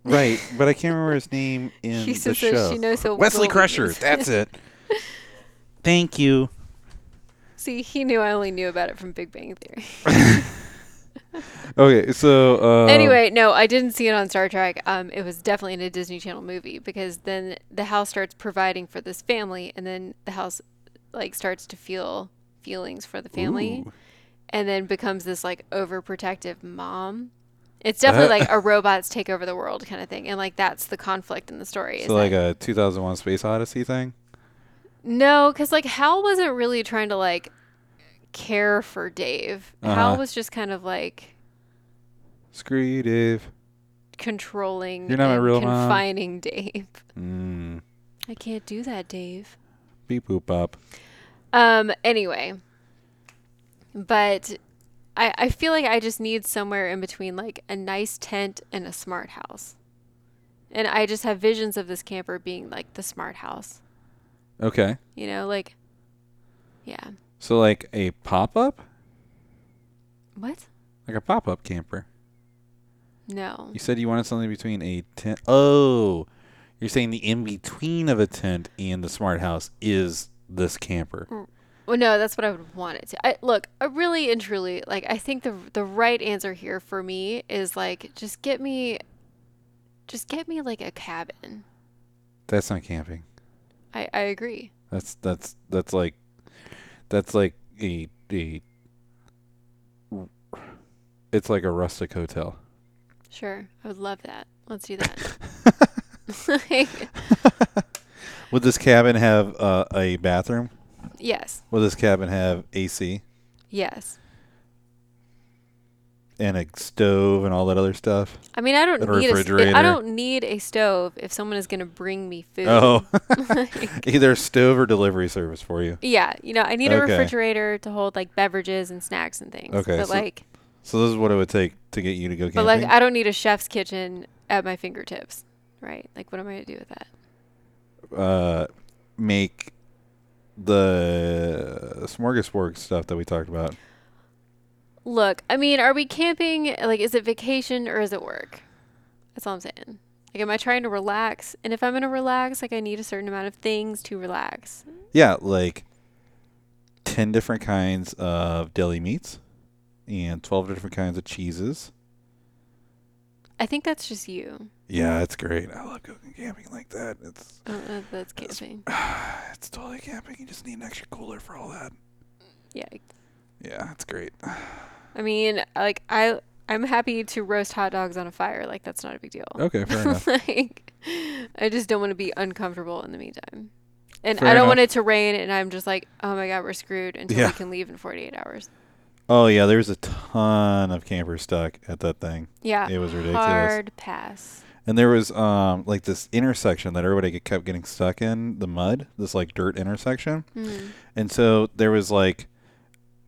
Right, but I can't remember his name [LAUGHS] in Houston the says show. she knows who Wesley Will Crusher. That's it. [LAUGHS] Thank you. See, he knew I only knew about it from Big Bang Theory. [LAUGHS] Okay, so uh, anyway, no, I didn't see it on Star Trek. Um, it was definitely in a Disney Channel movie because then the house starts providing for this family, and then the house like starts to feel feelings for the family, Ooh. and then becomes this like overprotective mom. It's definitely like a robots take over the world kind of thing, and like that's the conflict in the story. So like that- a 2001 Space Odyssey thing. No, because like Hal wasn't really trying to like care for Dave. Hal Uh-huh. was just kind of like Screw you, Dave. controlling You're not my real mom. confining Dave. Mm. I can't do that, Dave. Beep boop bop. Um. Anyway, but I I feel like I just need somewhere in between like a nice tent and a smart house, and I just have visions of this camper being like the smart house. Okay. You know, like, yeah. So like a pop up, What? like a pop up camper. No. You said you wanted something between a tent. Oh, you're saying the in between of a tent and the smart house is this camper. Mm. Well, no, that's what I would want it to. I look, I really and truly like. I think the the right answer here for me is like just get me, just get me like a cabin. That's not camping. I I agree. That's that's that's like that's like a a it's like a rustic hotel. Sure, I would love that. Let's do that. [LAUGHS] Would this cabin have uh, a bathroom? yes, Would this cabin have AC yes. And a stove and all that other stuff? I mean, I don't A need a. refrigerator. I don't need a stove if someone is going to bring me food. Oh, Like, [LAUGHS] [LAUGHS] either stove or delivery service for you. yeah, you know, I need a refrigerator to hold like beverages and snacks and things. Okay, but so like, So this is what it would take to get you to go camping. but like, I don't need a chef's kitchen at my fingertips, right? Like, what am I going to do with that? uh, make the smorgasbord stuff that we talked about. Look, I mean, are we camping? Like, is it vacation or is it work? That's all I'm saying. Like, am I trying to relax? And if I'm gonna relax, like, I need a certain amount of things to relax. Yeah, like ten different kinds of deli meats and twelve different kinds of cheeses. I think that's just you. Yeah, it's great. I love going camping like that. It's I don't know if that's camping. [SIGHS] it's totally camping. You just need an extra cooler for all that. Yeah. Yeah, it's great. I mean, like, I I'm happy to roast hot dogs on a fire. Like, that's not a big deal. Okay, fair enough. [LAUGHS] like, I just don't want to be uncomfortable in the meantime. And Fair I don't enough. want it to rain, and I'm just like, oh my god, we're screwed until Yeah. we can leave in 48 hours. Oh yeah, there's a ton of campers stuck at that thing. Yeah. It was ridiculous. Hard pass. And there was um like this intersection that everybody kept getting stuck in the mud, this like dirt intersection. Mm. And so there was like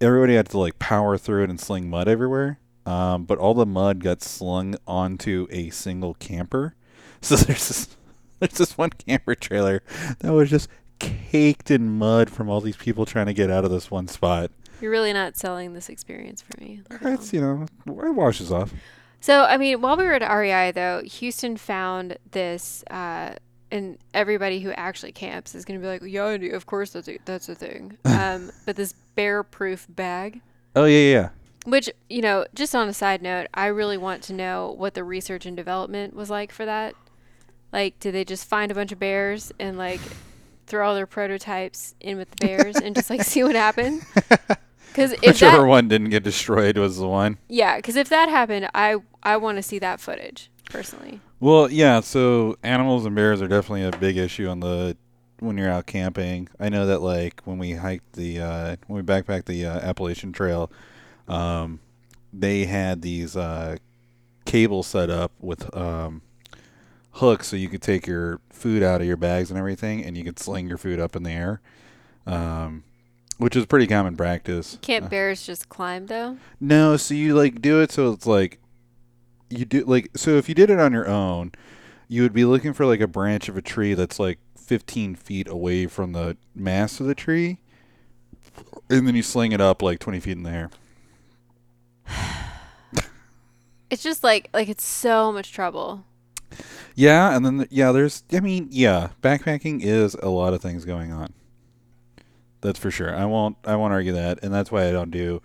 everybody had to like power through it and sling mud everywhere. Um, but all the mud got slung onto a single camper. [LAUGHS] So there's this there's this one camper trailer that was just caked in mud from all these people trying to get out of this one spot. You're really not selling this experience for me. It's you know it washes off. So, I mean, while we were at REI, though, Houston found this, uh, and everybody who actually camps is going to be like, yeah, of course that's a, that's a thing. [LAUGHS] Um, but this bear-proof bag, Oh yeah yeah. which, you know, just on a side note, I really want to know what the research and development was like for that. Like, did they just find a bunch of bears and, like, throw all their prototypes in with the bears and just, like, see what happened? [LAUGHS] Because if Whichever that, one didn't get destroyed was the one. yeah, because if that happened, I I want to see that footage personally. Well, yeah. So animals and bears are definitely a big issue on the when you're out camping. I know that like when we hiked the uh, when we backpacked the uh, Appalachian Trail, um, they had these uh, cables set up with um, hooks so you could take your food out of your bags and everything, and you could sling your food up in the air. Um, which is pretty common practice. Can't Uh, bears just climb though? no, so you like do it so it's like you do like so if you did it on your own, you would be looking for like a branch of a tree that's like 15 feet away from the mass of the tree, and then you sling it up like 20 feet in the air. [SIGHS] It's just like like it's so much trouble. Yeah, and then yeah, there's I mean yeah, backpacking is a lot of things going on. That's for sure. I won't I won't argue that, and that's why I don't do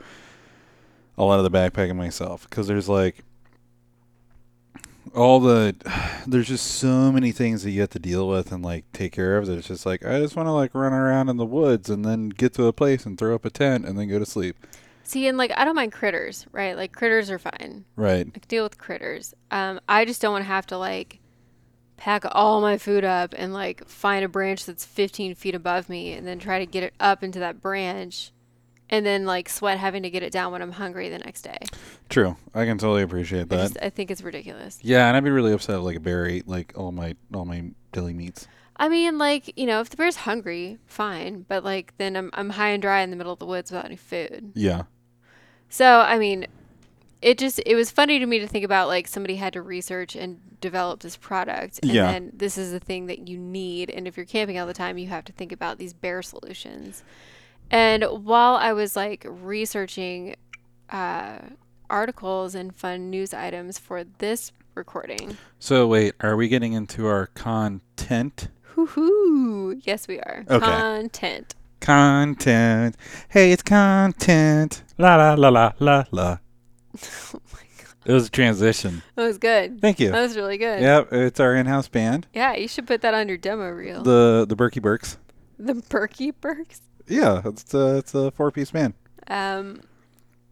a lot of the backpacking myself because there's like all the [SIGHS] there's just so many things that you have to deal with and like take care of that it's just like I just want to like run around in the woods and then get to a place and throw up a tent and then go to sleep. See, and like I don't mind critters, right? Like critters are fine. Right. Can deal with critters. Um, I just don't want to have to like pack all my food up and like find a branch that's 15 feet above me and then try to get it up into that branch and then like sweat having to get it down when I'm hungry the next day. True. I can totally appreciate I that. just I think it's ridiculous. yeah, and I'd be really upset if like a bear ate like all my all my deli meats. I mean, like you know, if the bear's hungry, fine, but like then I'm I'm high and dry in the middle of the woods without any food. Yeah. So I mean, it just it was funny to me to think about like somebody had to research and develop this product, and Yeah. then this is the thing that you need. And if you're camping all the time, you have to think about these bear solutions. And while I was like researching uh, articles and fun news items for this recording, So wait, are we getting into our content? Hoo-hoo. yes, we are Okay. content. Content. Hey, it's content. La la la la la la. [LAUGHS] oh my god, It was a transition. that was good. Thank you. That was really good. Yep, it's our in-house band, Yeah, you should put that on your demo reel. the the Berkey Burks. The Berkey Burks. Yeah, it's a, it's a four-piece band. Um,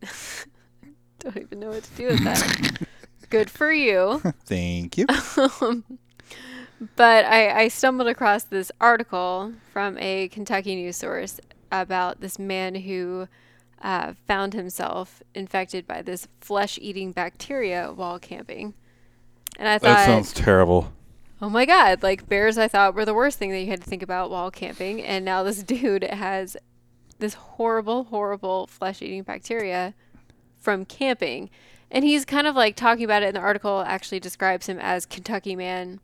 I [LAUGHS] don't even know what to do with that. [LAUGHS] Good for you. [LAUGHS] Thank you. Um, but I, I stumbled across this article from a Kentucky news source about this man who uh, found himself infected by this flesh-eating bacteria while camping. And I thought. That sounds terrible. Oh my god, like bears I thought were the worst thing that you had to think about while camping, and now this [LAUGHS] dude has this horrible, horrible flesh-eating bacteria from camping. And he's kind of like talking about it in the article actually describes him as Kentucky man,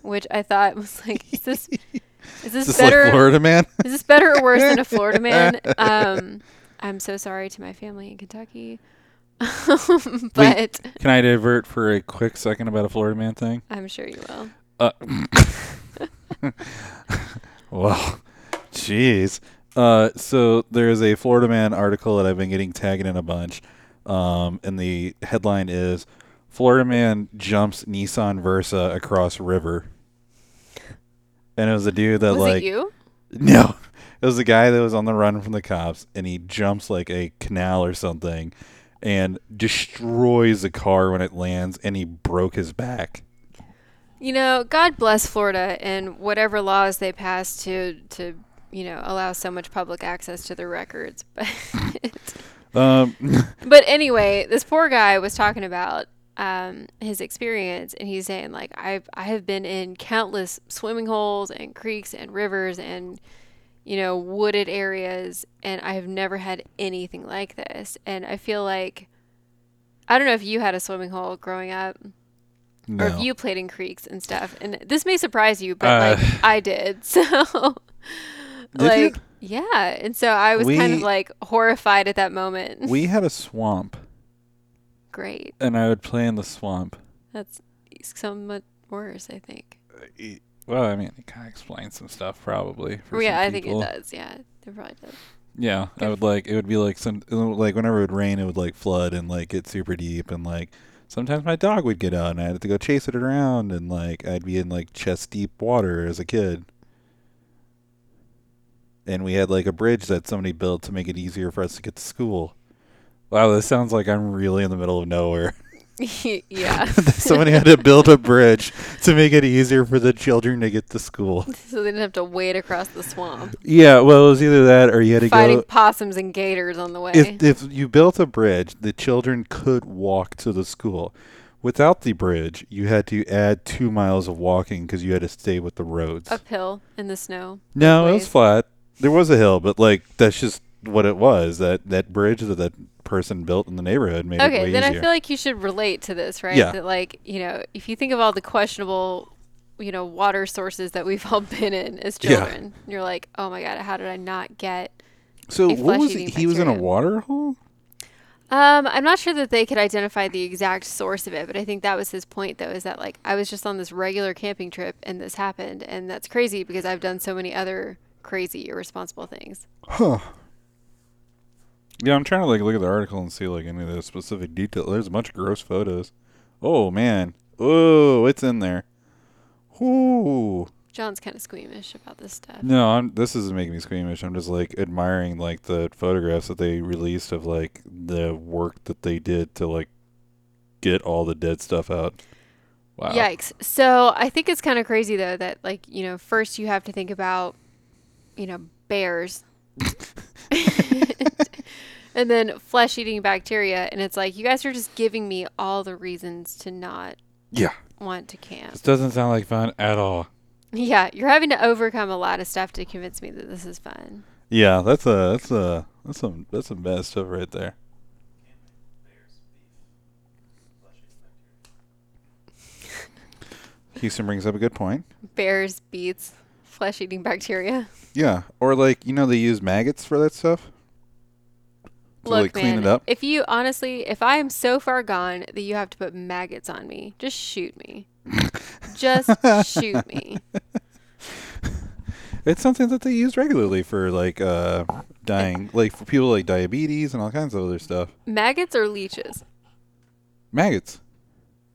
which I thought was like is this [LAUGHS] is this Just better like Florida man. [LAUGHS] is this better or worse than a Florida man? Um I'm so sorry to my family in Kentucky. but Can I divert for a quick second about a Florida man thing? I'm sure you will. Uh, [LAUGHS] well, jeez. Uh, so there's a Florida Man article that I've been getting tagged in a bunch, um, and the headline is "Florida Man jumps Nissan Versa across river," and it was a dude that Was like it you? [LAUGHS] no, it was a guy that was on the run from the cops, and he jumps like a canal or something, and destroys the car when it lands, and he broke his back. You know, God bless Florida and whatever laws they pass to to you know allow so much public access to their records. [LAUGHS] But Um, [LAUGHS] but anyway, this poor guy was talking about um, his experience, and he's saying like I've I have been in countless swimming holes and creeks and rivers and you know wooded areas, and I have never had anything like this. And I feel like I don't know if you had a swimming hole growing up no. you played in creeks and stuff. And this may surprise you, but Uh, like I did. [LAUGHS] So Did you? like yeah, and so I was kind of like horrified at that moment. we had a swamp, Great. and I would play in the swamp. That's somewhat worse, I think. Well, I mean, it kind of explains some stuff, probably. For Well, yeah, I think it does. Yeah, it probably does. Yeah, I would like it would be like some like whenever it would rain, it would like flood and like get super deep, and like sometimes my dog would get out, and I had to go chase it around, and like I'd be in like chest deep water as a kid. And we had like a bridge that somebody built to make it easier for us to get to school. Wow, this sounds like I'm really in the middle of nowhere. [LAUGHS] [LAUGHS] yeah. [LAUGHS] Somebody had to build a bridge to make it easier for the children to get to school. [LAUGHS] so they didn't have to wade across the swamp, Yeah, well, it was either that or you had to fighting go. Fighting possums and gators on the way. If if you built a bridge, the children could walk to the school. Without the bridge, you had to add two miles of walking because you had to stay with the roads. Uphill in the snow. no, it was flat. There was a hill, but like that's just what it was. That that bridge that that person built in the neighborhood made it Okay, way then easier. I feel like you should relate to this, right? Yeah. That like, you know, if you think of all the questionable, you know, water sources that we've [LAUGHS] all been in as Yeah. children, you're like, oh my god, how did I not get? so a what was he? He was in a water hole. Um, I'm not sure that they could identify the exact source of it, but I think that was his point, though, is that like I was just on this regular camping trip and this happened, and that's crazy because I've done so many other crazy, irresponsible things. Huh. Yeah, I'm trying to like look at the article and see like any of the specific detail. There's a bunch of gross photos. Oh man. Oh, it's in there. Ooh. John's kind of squeamish about this stuff. No, I'm. This isn't making me squeamish. I'm just like admiring like the photographs that they released of like the work that they did to like get all the dead stuff out. Wow. Yikes. So I think it's kind of crazy though that like, you know, first you have to think about, you know, bears. [LAUGHS] [LAUGHS] [LAUGHS] and then flesh eating bacteria. And it's like, you guys are just giving me all the reasons to not Yeah. want to camp. This doesn't sound like fun at all. Yeah, you're having to overcome a lot of stuff to convince me that this is fun. Yeah, that's a that's a that's some that's some bad stuff right there. Houston brings up a good point. Bears beats flesh eating bacteria. Yeah, or like you know they use maggots for that stuff. To Look, like clean man, it up. if you honestly, if I am so far gone that you have to put maggots on me, just shoot me. [LAUGHS] just shoot me. [LAUGHS] It's something that they use regularly for like uh dying, [LAUGHS] like for people like diabetes and all kinds of other stuff. Maggots or leeches? Maggots.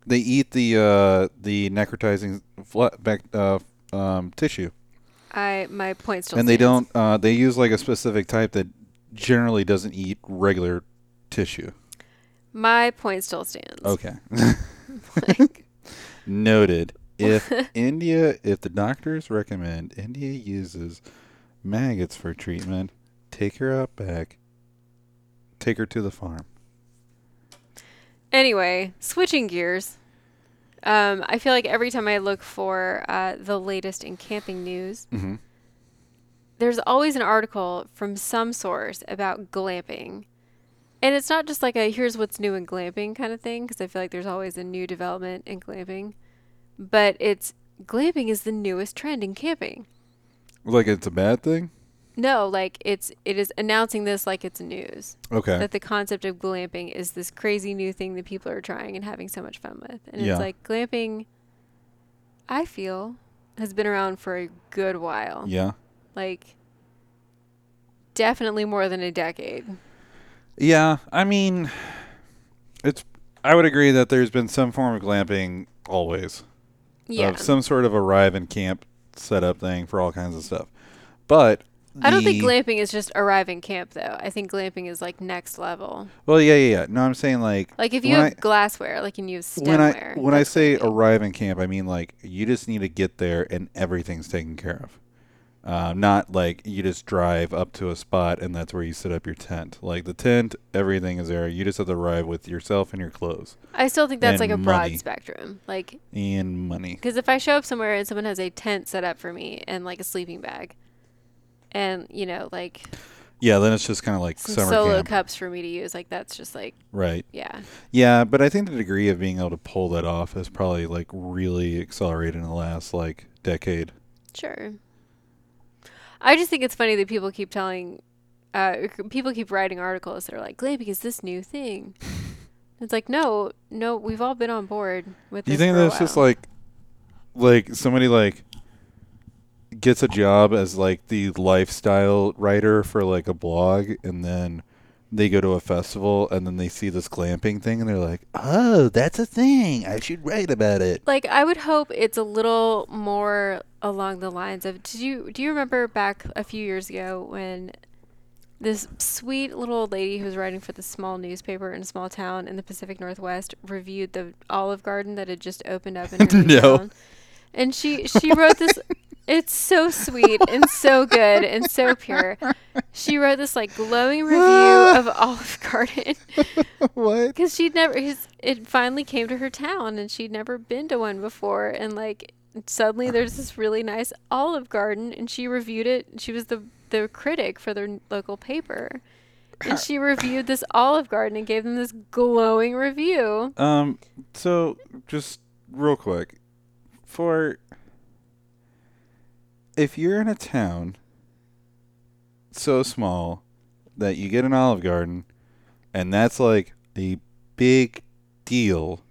They eat the uh the necrotizing fla- back uh um tissue, I my point still and they don't. Uh, they use like a specific type that generally doesn't eat regular tissue. My point still stands. Okay. Like, [LAUGHS] [LAUGHS] Noted. If [LAUGHS] India, if the doctors recommend India uses maggots for treatment, take her out back. Take her to the farm. anyway, switching gears. Um, I feel like every time I look for uh, the latest in camping news, Mm-hmm. There's always an article from some source about glamping. And it's not just like a here's what's new in glamping kind of thing, because I feel like there's always a new development in glamping. But it's glamping is the newest trend in camping. Like it's a bad thing. No, like it's it is announcing this like it's news. Okay. That the concept of glamping is this crazy new thing that people are trying and having so much fun with. And Yeah. it's like glamping I feel has been around for a good while. yeah. Like definitely more than a decade. Yeah, I mean, it's. I would agree that there's been some form of glamping always. Yeah. Of some sort of arrive and camp setup thing for all kinds of stuff. But I don't think glamping is just arriving camp though. I think glamping is like next level. Well, yeah, yeah, yeah. No, I'm saying like Like if you have glassware, like and you have when I stemware. when I say glamping. arrive in camp, I mean like you just need to get there and everything's taken care of. Uh, not like you just drive up to a spot and that's where you set up your tent. Like the tent, everything is there. You just have to arrive with yourself and your clothes I still think that's and like a broad spectrum. Like and money. Because if I show up somewhere and someone has a tent set up for me and like a sleeping bag, and you know like Yeah, then it's just kind of like summer solo camp, cups for me to use, like that's just like right? yeah, Yeah, but I think the degree of being able to pull that off has probably like really accelerated in the last like decade. sure. I just think it's funny that people keep telling, uh, people keep writing articles that are like glamping is this new thing. [LAUGHS] it's like no, no, we've all been on board with. Do you this think that's just like, like somebody like gets a job as like the lifestyle writer for like a blog, and then they go to a festival, and then they see this glamping thing, and they're like, "Oh, that's a thing. I should write about it." like I would hope it's a little more along the lines of did you do you remember back a few years ago when this sweet little old lady who was writing for the small newspaper in a small town in the Pacific Northwest reviewed the Olive Garden that had just opened up in [LAUGHS] her No. town. And she she wrote this it's so sweet and so good and so pure. She wrote this like glowing review [LAUGHS] of Olive Garden [LAUGHS] what? because she'd never it finally came to her town and she'd never been to one before and like suddenly there's this really nice olive garden and she reviewed it she was the the critic for their local paper and she reviewed this olive garden and gave them this glowing review Um. So just real quick, for if you're in a town so small that you get an Olive Garden, and that's like a big deal.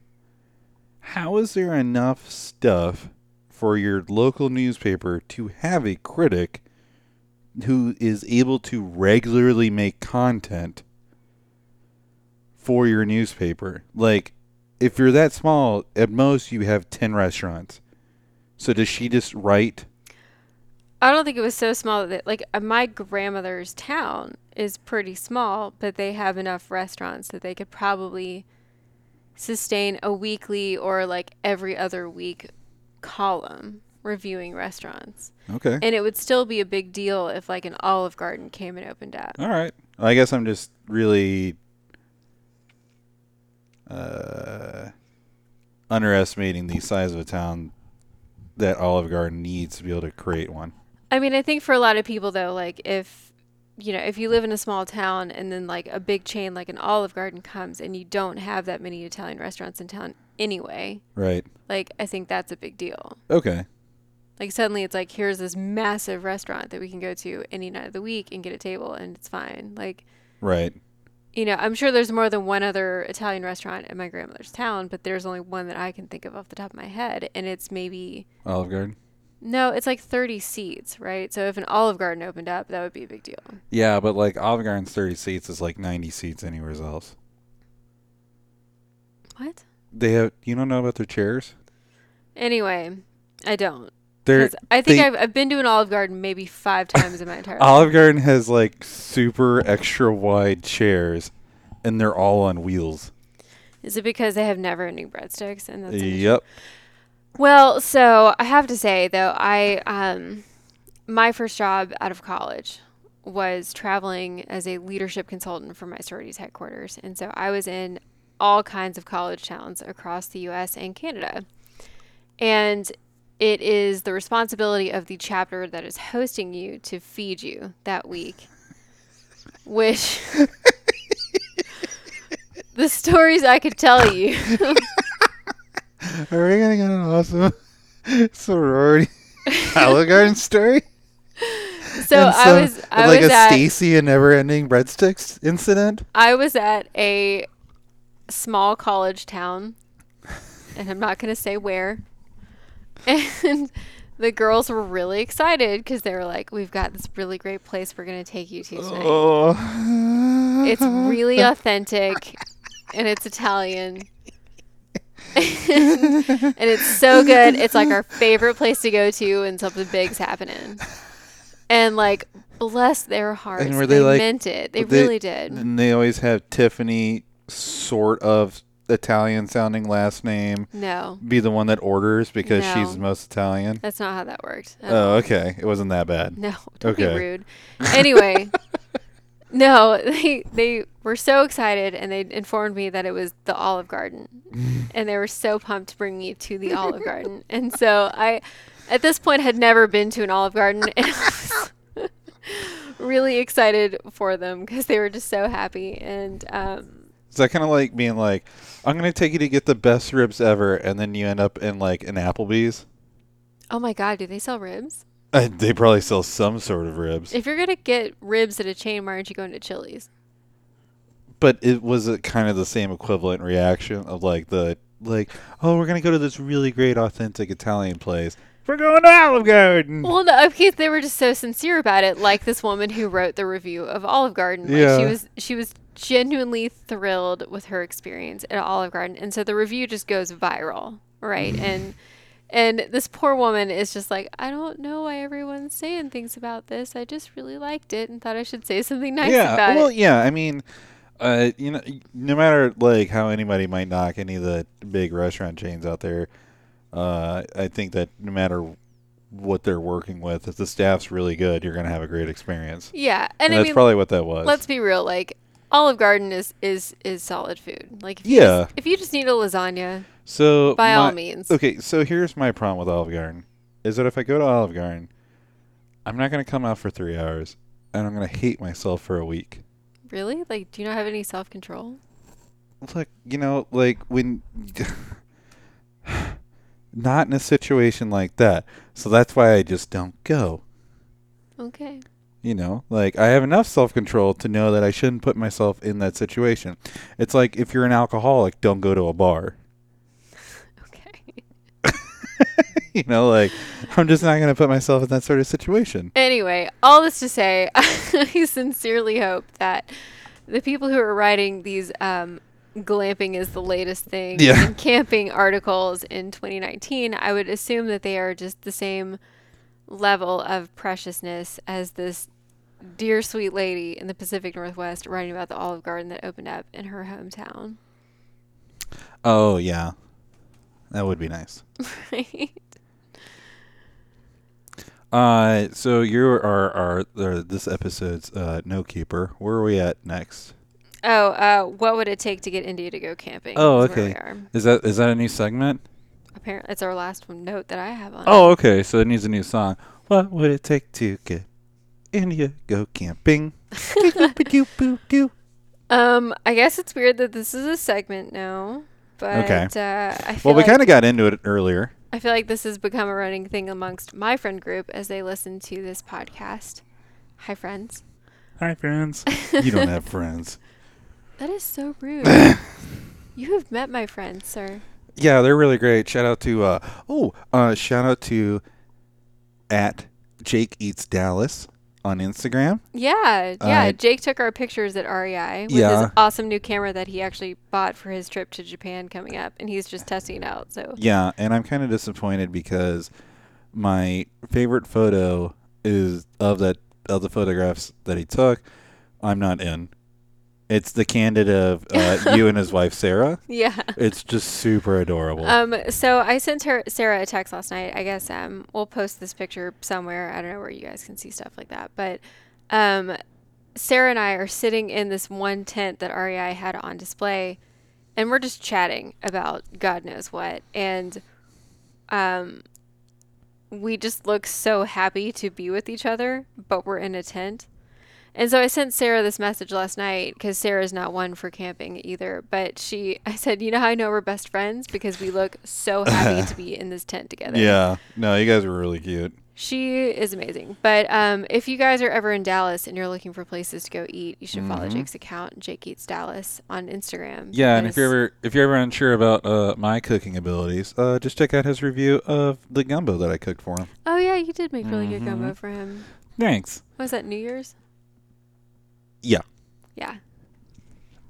How is there enough stuff for your local newspaper to have a critic who is able to regularly make content for your newspaper? Like, if you're that small, at most you have 10 restaurants. So does she just write? I don't think it was so small that like uh, my grandmother's town is pretty small but they have enough restaurants that they could probably sustain a weekly or like every other week column reviewing restaurants Okay. And it would still be a big deal if like an Olive Garden came and opened up. All right. I guess I'm just really uh, underestimating the size of a town that Olive Garden needs to be able to create one. I mean, I think for a lot of people though, like if you know, if you live in a small town and then like a big chain like an Olive Garden comes and you don't have that many Italian restaurants in town anyway, Right. like I think that's a big deal. Okay. Like suddenly it's like here's this massive restaurant that we can go to any night of the week and get a table and it's fine. Like Right. you know, I'm sure there's more than one other Italian restaurant in my grandmother's town, but there's only one that I can think of off the top of my head, and it's maybe Olive Garden. No, it's like 30 seats, right? So if an Olive Garden opened up, that would be a big deal. Yeah, but like Olive Garden's 30 seats is like 90 seats anywhere else. What? They have you don't know about their chairs? Anyway, I don't. They're I think they- I've, I've been to an Olive Garden maybe five times in my entire [LAUGHS] life. Olive Garden has like super extra wide chairs and they're all on wheels. Is it because they have never ending breadsticks? And that's an? Yep. Well, so I have to say though, I um my first job out of college was traveling as a leadership consultant for my sorority's headquarters. And so I was in all kinds of college towns across the US and Canada. And it is the responsibility of the chapter that is hosting you to feed you that week. Which [LAUGHS] [LAUGHS] the stories I could tell you [LAUGHS] Are we gonna get an awesome [LAUGHS] sorority [LAUGHS] Olive Garden story? So So And I was I like was a Stacy and Never Ending Breadsticks incident. I was at a small college town, and I'm not going to say where. [LAUGHS] And the girls were really excited because they were like, "We've got this really great place we're going to take you to tonight. Oh, It's really authentic, and it's Italian." [LAUGHS] and it's so good. It's like our favorite place to go to when something big's happening. And like, bless their hearts, were they, they, like- meant it. They, they- really did. And they always have Tiffany, sort of Italian sounding last name, No, be the one that orders because she's No. the most Italian. that's not how that worked. Oh, okay. It wasn't that bad. No, don't be Okay. rude. Anyway, [LAUGHS] no, [LAUGHS] they they were so excited and they informed me that it was the Olive Garden, [LAUGHS] and they were so pumped to bring me to the Olive [LAUGHS] Garden. And so I, at this point, had never been to an Olive Garden, and I was really excited for them because they were just so happy. And um, Is that kind of like being like, I'm going to take you to get the best ribs ever, and then you end up in like an Applebee's? oh my God, do they sell ribs? Uh, [LAUGHS] they probably sell some sort of ribs. If you're gonna get ribs at a chain, why aren't you going to Chili's? but it was a kind of the same equivalent reaction of like the like oh we're gonna go to this really great authentic Italian place. We're going to Olive Garden. Well, no, because they were just so sincere about it. Like this woman who wrote the review of Olive Garden. Like Yeah. she was she was genuinely thrilled with her experience at Olive Garden, and so the review just goes viral, right? and and this poor woman is just like, I don't know why everyone's saying things about this. I just really liked it and thought I should say something nice yeah, about well, it. Well, yeah. I mean, uh, you know, no matter like how anybody might knock any of the big restaurant chains out there, uh, I think that no matter what they're working with, if the staff's really good, you're gonna have a great experience. Yeah, And, and, that's mean, probably what that was. let's be real. Like Olive Garden is is is solid food. Like if you Yeah. just, if you just need a lasagna, so by all means. Okay, so here's my problem with Olive Garden, is that if I go to Olive Garden, I'm not gonna come out for three hours, and I'm gonna hate myself for a week. Really? Like, do you not have any self control? Look, you know, like when, [SIGHS] not in a situation like that. So that's why I just don't go. Okay. You know, like I have enough self control to know that I shouldn't put myself in that situation. It's like if you're an alcoholic, don't go to a bar. Okay. [LAUGHS] you know, like I'm just not gonna put myself in that sort of situation. Anyway, all this to say, [LAUGHS] I sincerely hope that the people who are writing these um, glamping is the latest thing Yeah. and camping articles in 2019, I would assume that they are just the same level of preciousness as this dear sweet lady in the Pacific Northwest writing about the Olive Garden that opened up in her hometown. Oh yeah, that would be nice. [LAUGHS] Right? Uh, so you are our uh, this episode's uh, no keeper. Where are we at next? Oh, uh, what would it take to get India to go camping? Oh, is where we okay. Is that is that a new segment? Apparently, it's our last one note that I have on. Oh, okay. So it needs a new song. What would it take to get India go camping? [LAUGHS] Um, I guess it's weird that this is a segment now, but Okay. uh, I feel well, we like, kind of got into it earlier. I feel like this has become a running thing amongst my friend group as they listen to this podcast. Hi, friends. Hi, friends. [LAUGHS] you don't have friends. That is so rude. [LAUGHS] you have met my friends, sir. Yeah, they're really great. Shout out to uh oh, uh shout out to at Jake Eats Dallas on Instagram. Yeah, yeah. Uh, Jake took our pictures at REI with Yeah. his awesome new camera that he actually bought for his trip to Japan coming up, and he's just testing it out. So Yeah, and I'm kind of disappointed because my favorite photo is of that of the photographs that he took. I'm not in. It's the candid of uh, [LAUGHS] you and his wife Sarah. yeah. It's just super adorable. Um, so I sent her Sarah a text last night. I guess um, we'll post this picture somewhere. I don't know where you guys can see stuff like that, but um, Sarah and I are sitting in this one tent that REI had on display, and we're just chatting about God knows what, and um, we just look so happy to be with each other, but we're in a tent. And so I sent Sarah this message last night because Sarah's not one for camping either. But she, [LAUGHS] I said, you know how I know we're best friends because we look so happy to be in this tent together. [LAUGHS] yeah, no, you guys are really cute. She is amazing. But um, if you guys are ever in Dallas and you're looking for places to go eat, you should follow Mhm. Jake's account, Jake Eats Dallas, on Instagram. Yeah, and if you're ever if you're ever unsure about uh, my cooking abilities, uh, just check out his review of the gumbo that I cooked for him. Oh yeah, you did make really good Mm-hmm. gumbo for him. Thanks. Was that New Year's? Yeah. Yeah.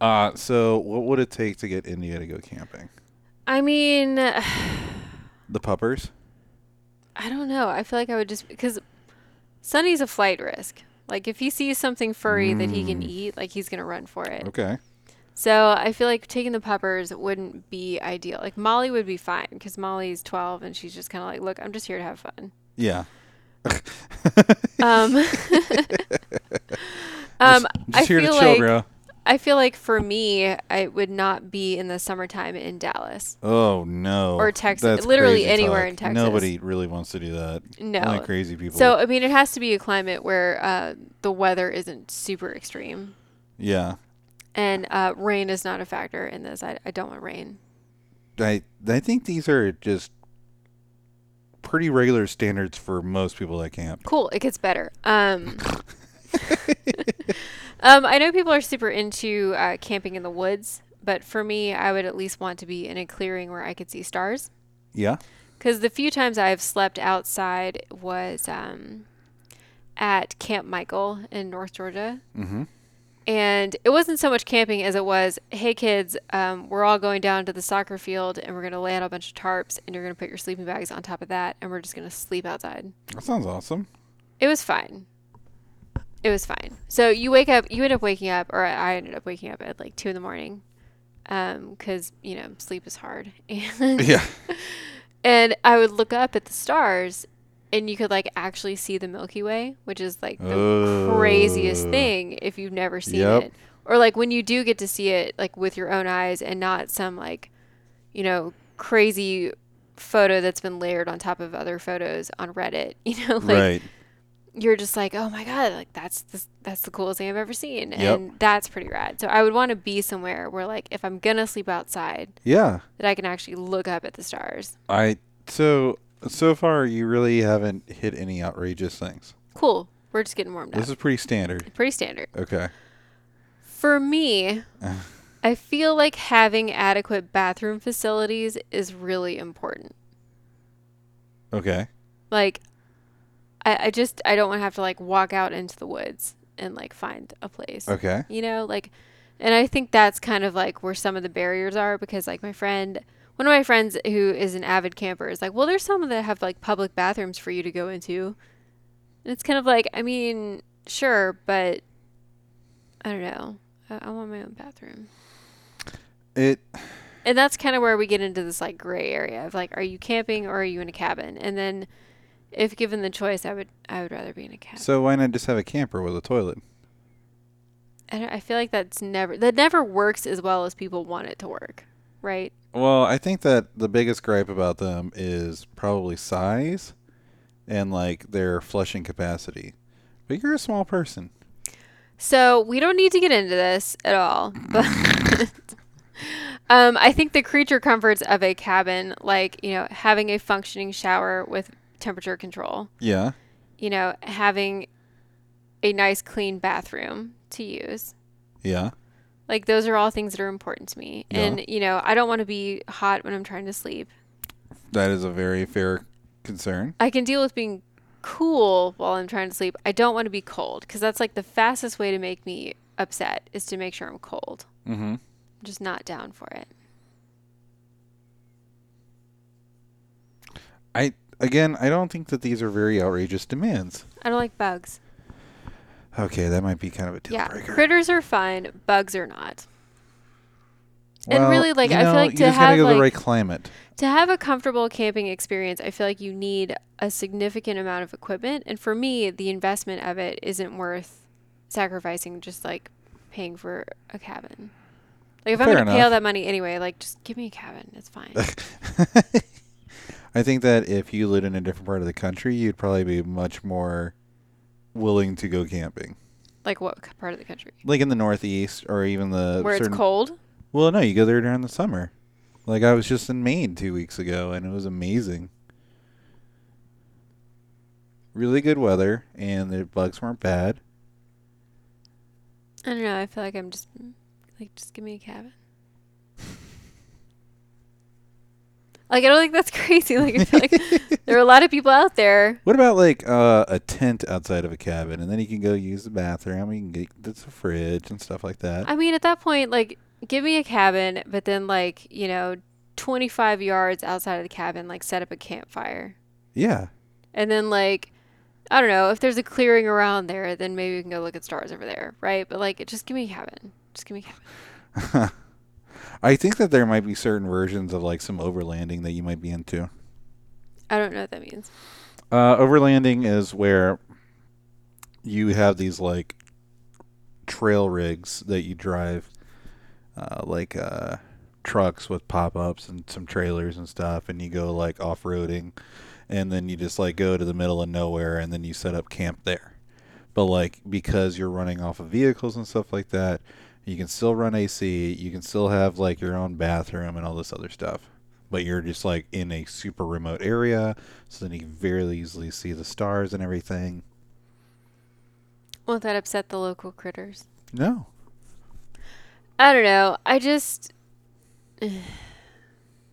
Uh, so what would it take to get India to go camping? I mean, [SIGHS] The puppers? I don't know. I feel like I would just because Sunny's a flight risk. Like if he sees something furry that he can Mm. eat, like he's gonna run for it. Okay. So I feel like taking the puppers wouldn't be ideal. Like Molly would be fine because Molly's 12 and she's just kind of like, look, I'm just here to have fun. Yeah. [LAUGHS] Um, [LAUGHS] um, I Just here to feel chill, like bro. I feel like for me, I would not be in the summertime in Dallas. Oh no. Or Texas. That's Literally anywhere talk. in Texas. Nobody really wants to do that. No. Only crazy people. So I mean, it has to be a climate where uh, the weather isn't super extreme, yeah. and uh, rain is not a factor in this. I, I don't want rain. I I think these are just pretty regular standards for most people that camp. Cool. It gets better. Um, [LAUGHS] [LAUGHS] um, I know people are super into uh, camping in the woods, but for me, I would at least want to be in a clearing where I could see stars. Yeah. Because the few times I've slept outside was um, at Camp Michael in North Georgia. Mm-hmm. And it wasn't so much camping as it was, hey kids, um, we're all going down to the soccer field and we're going to lay out a bunch of tarps and you're going to put your sleeping bags on top of that and we're just going to sleep outside. That sounds awesome. It was fine. It was fine. So you wake up, you end up waking up, or I ended up waking up at like two in the morning, um, because you know sleep is hard, [LAUGHS] and Yeah. [LAUGHS] and I would look up at the stars, and you could like actually see the Milky Way, which is like the craziest Oh. thing if you've never seen Yep. it, or like when you do get to see it like with your own eyes and not some like, you know, crazy photo that's been layered on top of other photos on Reddit. [LAUGHS] You know, like right. You're just like, oh my god, like that's the, that's the coolest thing I've ever seen, Yep. and that's pretty rad. So I would want to be somewhere where like if I'm gonna sleep outside, Yeah. that I can actually look up at the stars. I so so far you really haven't hit any outrageous things. Cool. We're just getting warmed up. This is pretty standard. Pretty standard. Okay. For me, [LAUGHS] I feel like having adequate bathroom facilities is really important. Okay. Like, I, I just I don't want to have to like walk out into the woods and like find a place. Okay. you know like and i think that's kind of like where some of the barriers are because like my friend one of my friends who is an avid camper is like well there's some that have like public bathrooms for you to go into and it's kind of like i mean sure but i don't know i, I want my own bathroom It and that's kind of where we get into this like gray area of like are you camping or are you in a cabin and then if given the choice i would i would rather be in a cabin so why not just have a camper with a toilet? I, don't- I feel like that's never that never works as well as people want it to work right Well, I think that the biggest gripe about them is probably size and like their flushing capacity. But you're a small person. So we don't need to get into this at all, [LAUGHS] but um, I think the creature comforts of a cabin, like you know, having a functioning shower with temperature control, Yeah. you know, having a nice clean bathroom to use, Yeah. like those are all things that are important to me. Yeah. And you know, I don't want to be hot when I'm trying to sleep. That is a very fair concern. I can deal with being cool while I'm trying to sleep. I don't want to be cold because that's like the fastest way to make me upset is to make sure I'm cold. Mm-hmm. I'm just not down for it. I again, I don't think that these are very outrageous demands. I don't like bugs. Okay, that might be kind of a deal yeah, breaker. critters are fine, bugs are not. and really, like, you I feel know, like to have, go the right climate. To have a comfortable camping experience, I feel like you need a significant amount of equipment, and for me, the investment of it isn't worth sacrificing just like paying for a cabin. Like if I'm going to pay all that money anyway, like just give me a cabin. It's fine. [LAUGHS] I think that if you lived in a different part of the country, you'd probably be much more willing to go camping. like what part of the country? Like in the Northeast or even the Where certain- it's cold? Well, no, you go there during the summer. Like I was just in Maine two weeks ago, and it was amazing. really good weather and the bugs weren't bad. I don't know. I feel like I'm just like just give me a cabin. Like I don't think that's [LAUGHS] crazy. Like I feel like [LAUGHS] there are a lot of people out there. What about like uh, a tent outside of a cabin, and then you can go use the bathroom. You can get a fridge and stuff like that. I mean, at that point, like give me a cabin, but then like you know, 25 yards outside of the cabin, like set up a campfire, yeah, and then like. I don't know if there's a clearing around there, then maybe we can go look at stars over there, right? But like, just give me a cabin. Just give me a cabin. [LAUGHS] I think that there might be certain versions of like some overlanding that you might be into. I don't know what that means. Uh, overlanding is where you have these like trail rigs that you drive, uh, like uh, trucks with pop ups and some trailers and stuff, and you go like off roading, and then you just like go to the middle of nowhere and then you set up camp there. But like because you're running off of vehicles and stuff like that, you can still run AC, you can still have like your own bathroom and all this other stuff. But you're just like in a super remote area, so then you can very easily see the stars and everything. Won't that upset the local critters? No. I don't know. I just [SIGHS]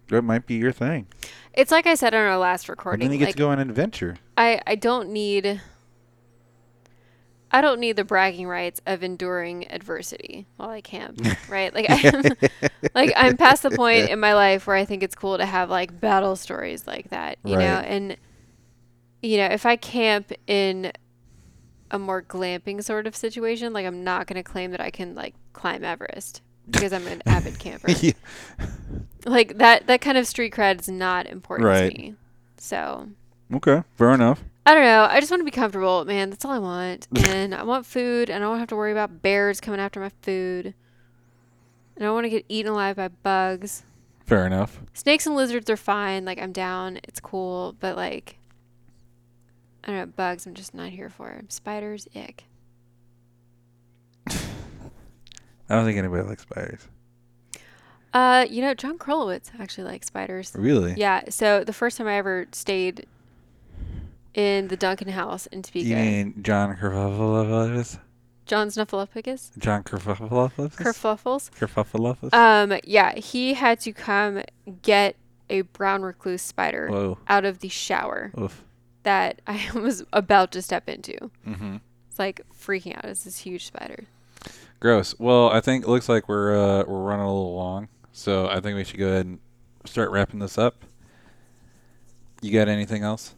That might be your thing. it's like I said on our last And recording. then you get like to go on an adventure. I I don't need I don't need the bragging rights of enduring adversity while I camp, [LAUGHS] right? Like I'm [LAUGHS] like I'm past the point in my life where I think it's cool to have like battle stories like that, you know, and you know, if I camp in a more glamping sort of situation, like I'm not going to claim that I can like climb Everest because I'm an avid [LAUGHS] camper. Yeah. Like that that kind of street cred is not important Right. to me. So, Okay, fair enough. I don't know. I just want to be comfortable, man. That's all I want. [LAUGHS] And I want food, and I don't have to worry about bears coming after my food. And I don't want to get eaten alive by bugs. Fair enough. Snakes and lizards are fine. Like, I'm down. It's cool. But, like, I don't know. Bugs, I'm just not here for. Spiders, ick. [LAUGHS] I don't think anybody likes spiders. Uh, you know, John Krolowitz actually likes spiders. Really? Yeah. So, the first time I ever stayed in the Duncan house in Topeka, You mean John Kerfufflefuffles? John Snuffleupagus, John Kerfufflefuffles? Kerfuffles. Kerfufflefuffles? Um, yeah, he had to come get a brown recluse spider Whoa. out of the shower Oof. that [LAUGHS] I was about to step into. Mm-hmm. It's like freaking out. It's this huge spider. Gross. Well, I think it looks like we're uh, we're running a little long, so I think we should go ahead and start wrapping this up. You got anything else?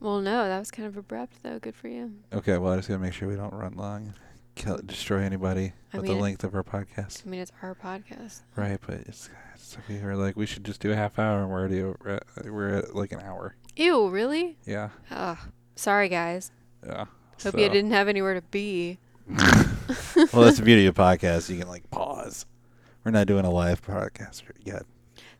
Well, no, that was kind of abrupt, though. Good for you. Okay. Well, I just gotta make sure we don't run long, kill, destroy anybody I with the length of our podcast. I mean, it's our podcast. Right, but it's, it's we were like we should just do a half hour, and we're already over at, we're at like an hour. Ew, really? Yeah. Ugh. Sorry, guys. Yeah. Hope so. you didn't have anywhere to be. [LAUGHS] well, that's the beauty of [LAUGHS] podcasts. You can like pause. We're not doing a live podcast yet.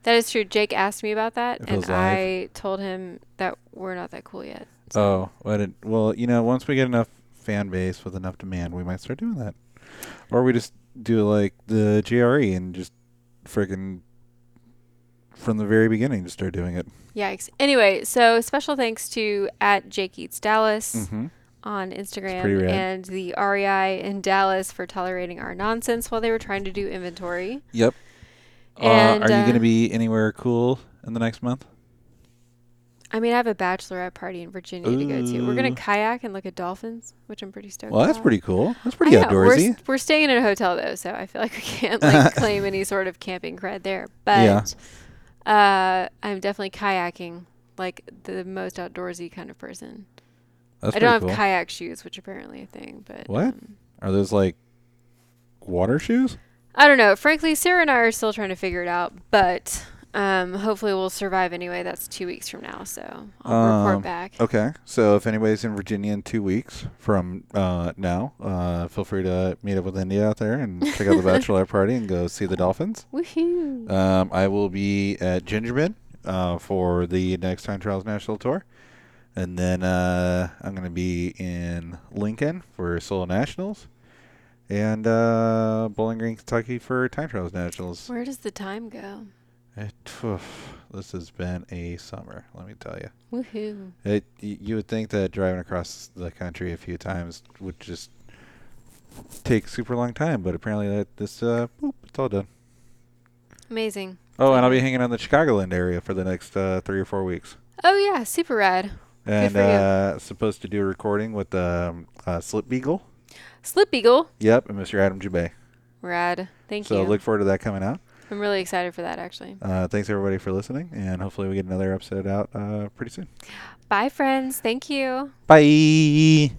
That is true. Jake asked me about that, it and live. I told him that we're not that cool yet. Oh, well, I didn't- well, you know, once we get enough fan base with enough demand, we might start doing that. Or we just do like the GRE and just friggin' from the very beginning just start doing it. Yikes. Anyway, so special thanks to at Jake Eats Dallas Mm-hmm. on pretty Instagram rad. and the REI in Dallas for tolerating our nonsense while they were trying to do inventory. Yep. And, uh, are you uh, going to be anywhere cool in the next month? I mean, I have a bachelorette party in Virginia to go to. We're gonna kayak and look at dolphins, which I'm pretty stoked. Well, that's about. pretty cool. That's I pretty know, We're, outdoorsy. we're staying in a hotel though, so I feel like we can't like [LAUGHS] claim any sort of camping cred there. But uh, I'm definitely kayaking, like the most outdoorsy kind of person. That's I don't have cool. kayak shoes, which apparently a thing, but What? um, Are those like water shoes? I don't know. Frankly, Sarah and I are still trying to figure it out, but um, hopefully we'll survive anyway. That's two weeks from now, so I'll Um, report back. Okay, so if anybody's in Virginia in two weeks from uh, now, uh, feel free to meet up with India out there and check out the [LAUGHS] bachelorette party and go see the dolphins. Woohoo! Um, I will be at Gingerbread uh, for the next Time Trials National Tour. And then uh, I'm going to be in Lincoln for Solo Nationals. And uh, Bowling Green, Kentucky for Time Trials Nationals. Where does the time go? It, oof, this has been a summer, let me tell you. Woohoo. It, y- you would think that driving across the country a few times would just take super long time, but apparently that this uh, boop, it's all done. Amazing. Oh, and I'll be hanging on the Chicagoland area for the next uh, three or four weeks, Oh yeah, super rad. and for you. uh, supposed to do a recording with um, uh, Slip Beagle. Slip Eagle. Yep, and Mr. Adam Jubay. Rad. Thank so you. So look forward to that coming out. I'm really excited for that actually. Uh, thanks everybody for listening, and hopefully we get another episode out uh, pretty soon. Bye friends. Thank you. Bye.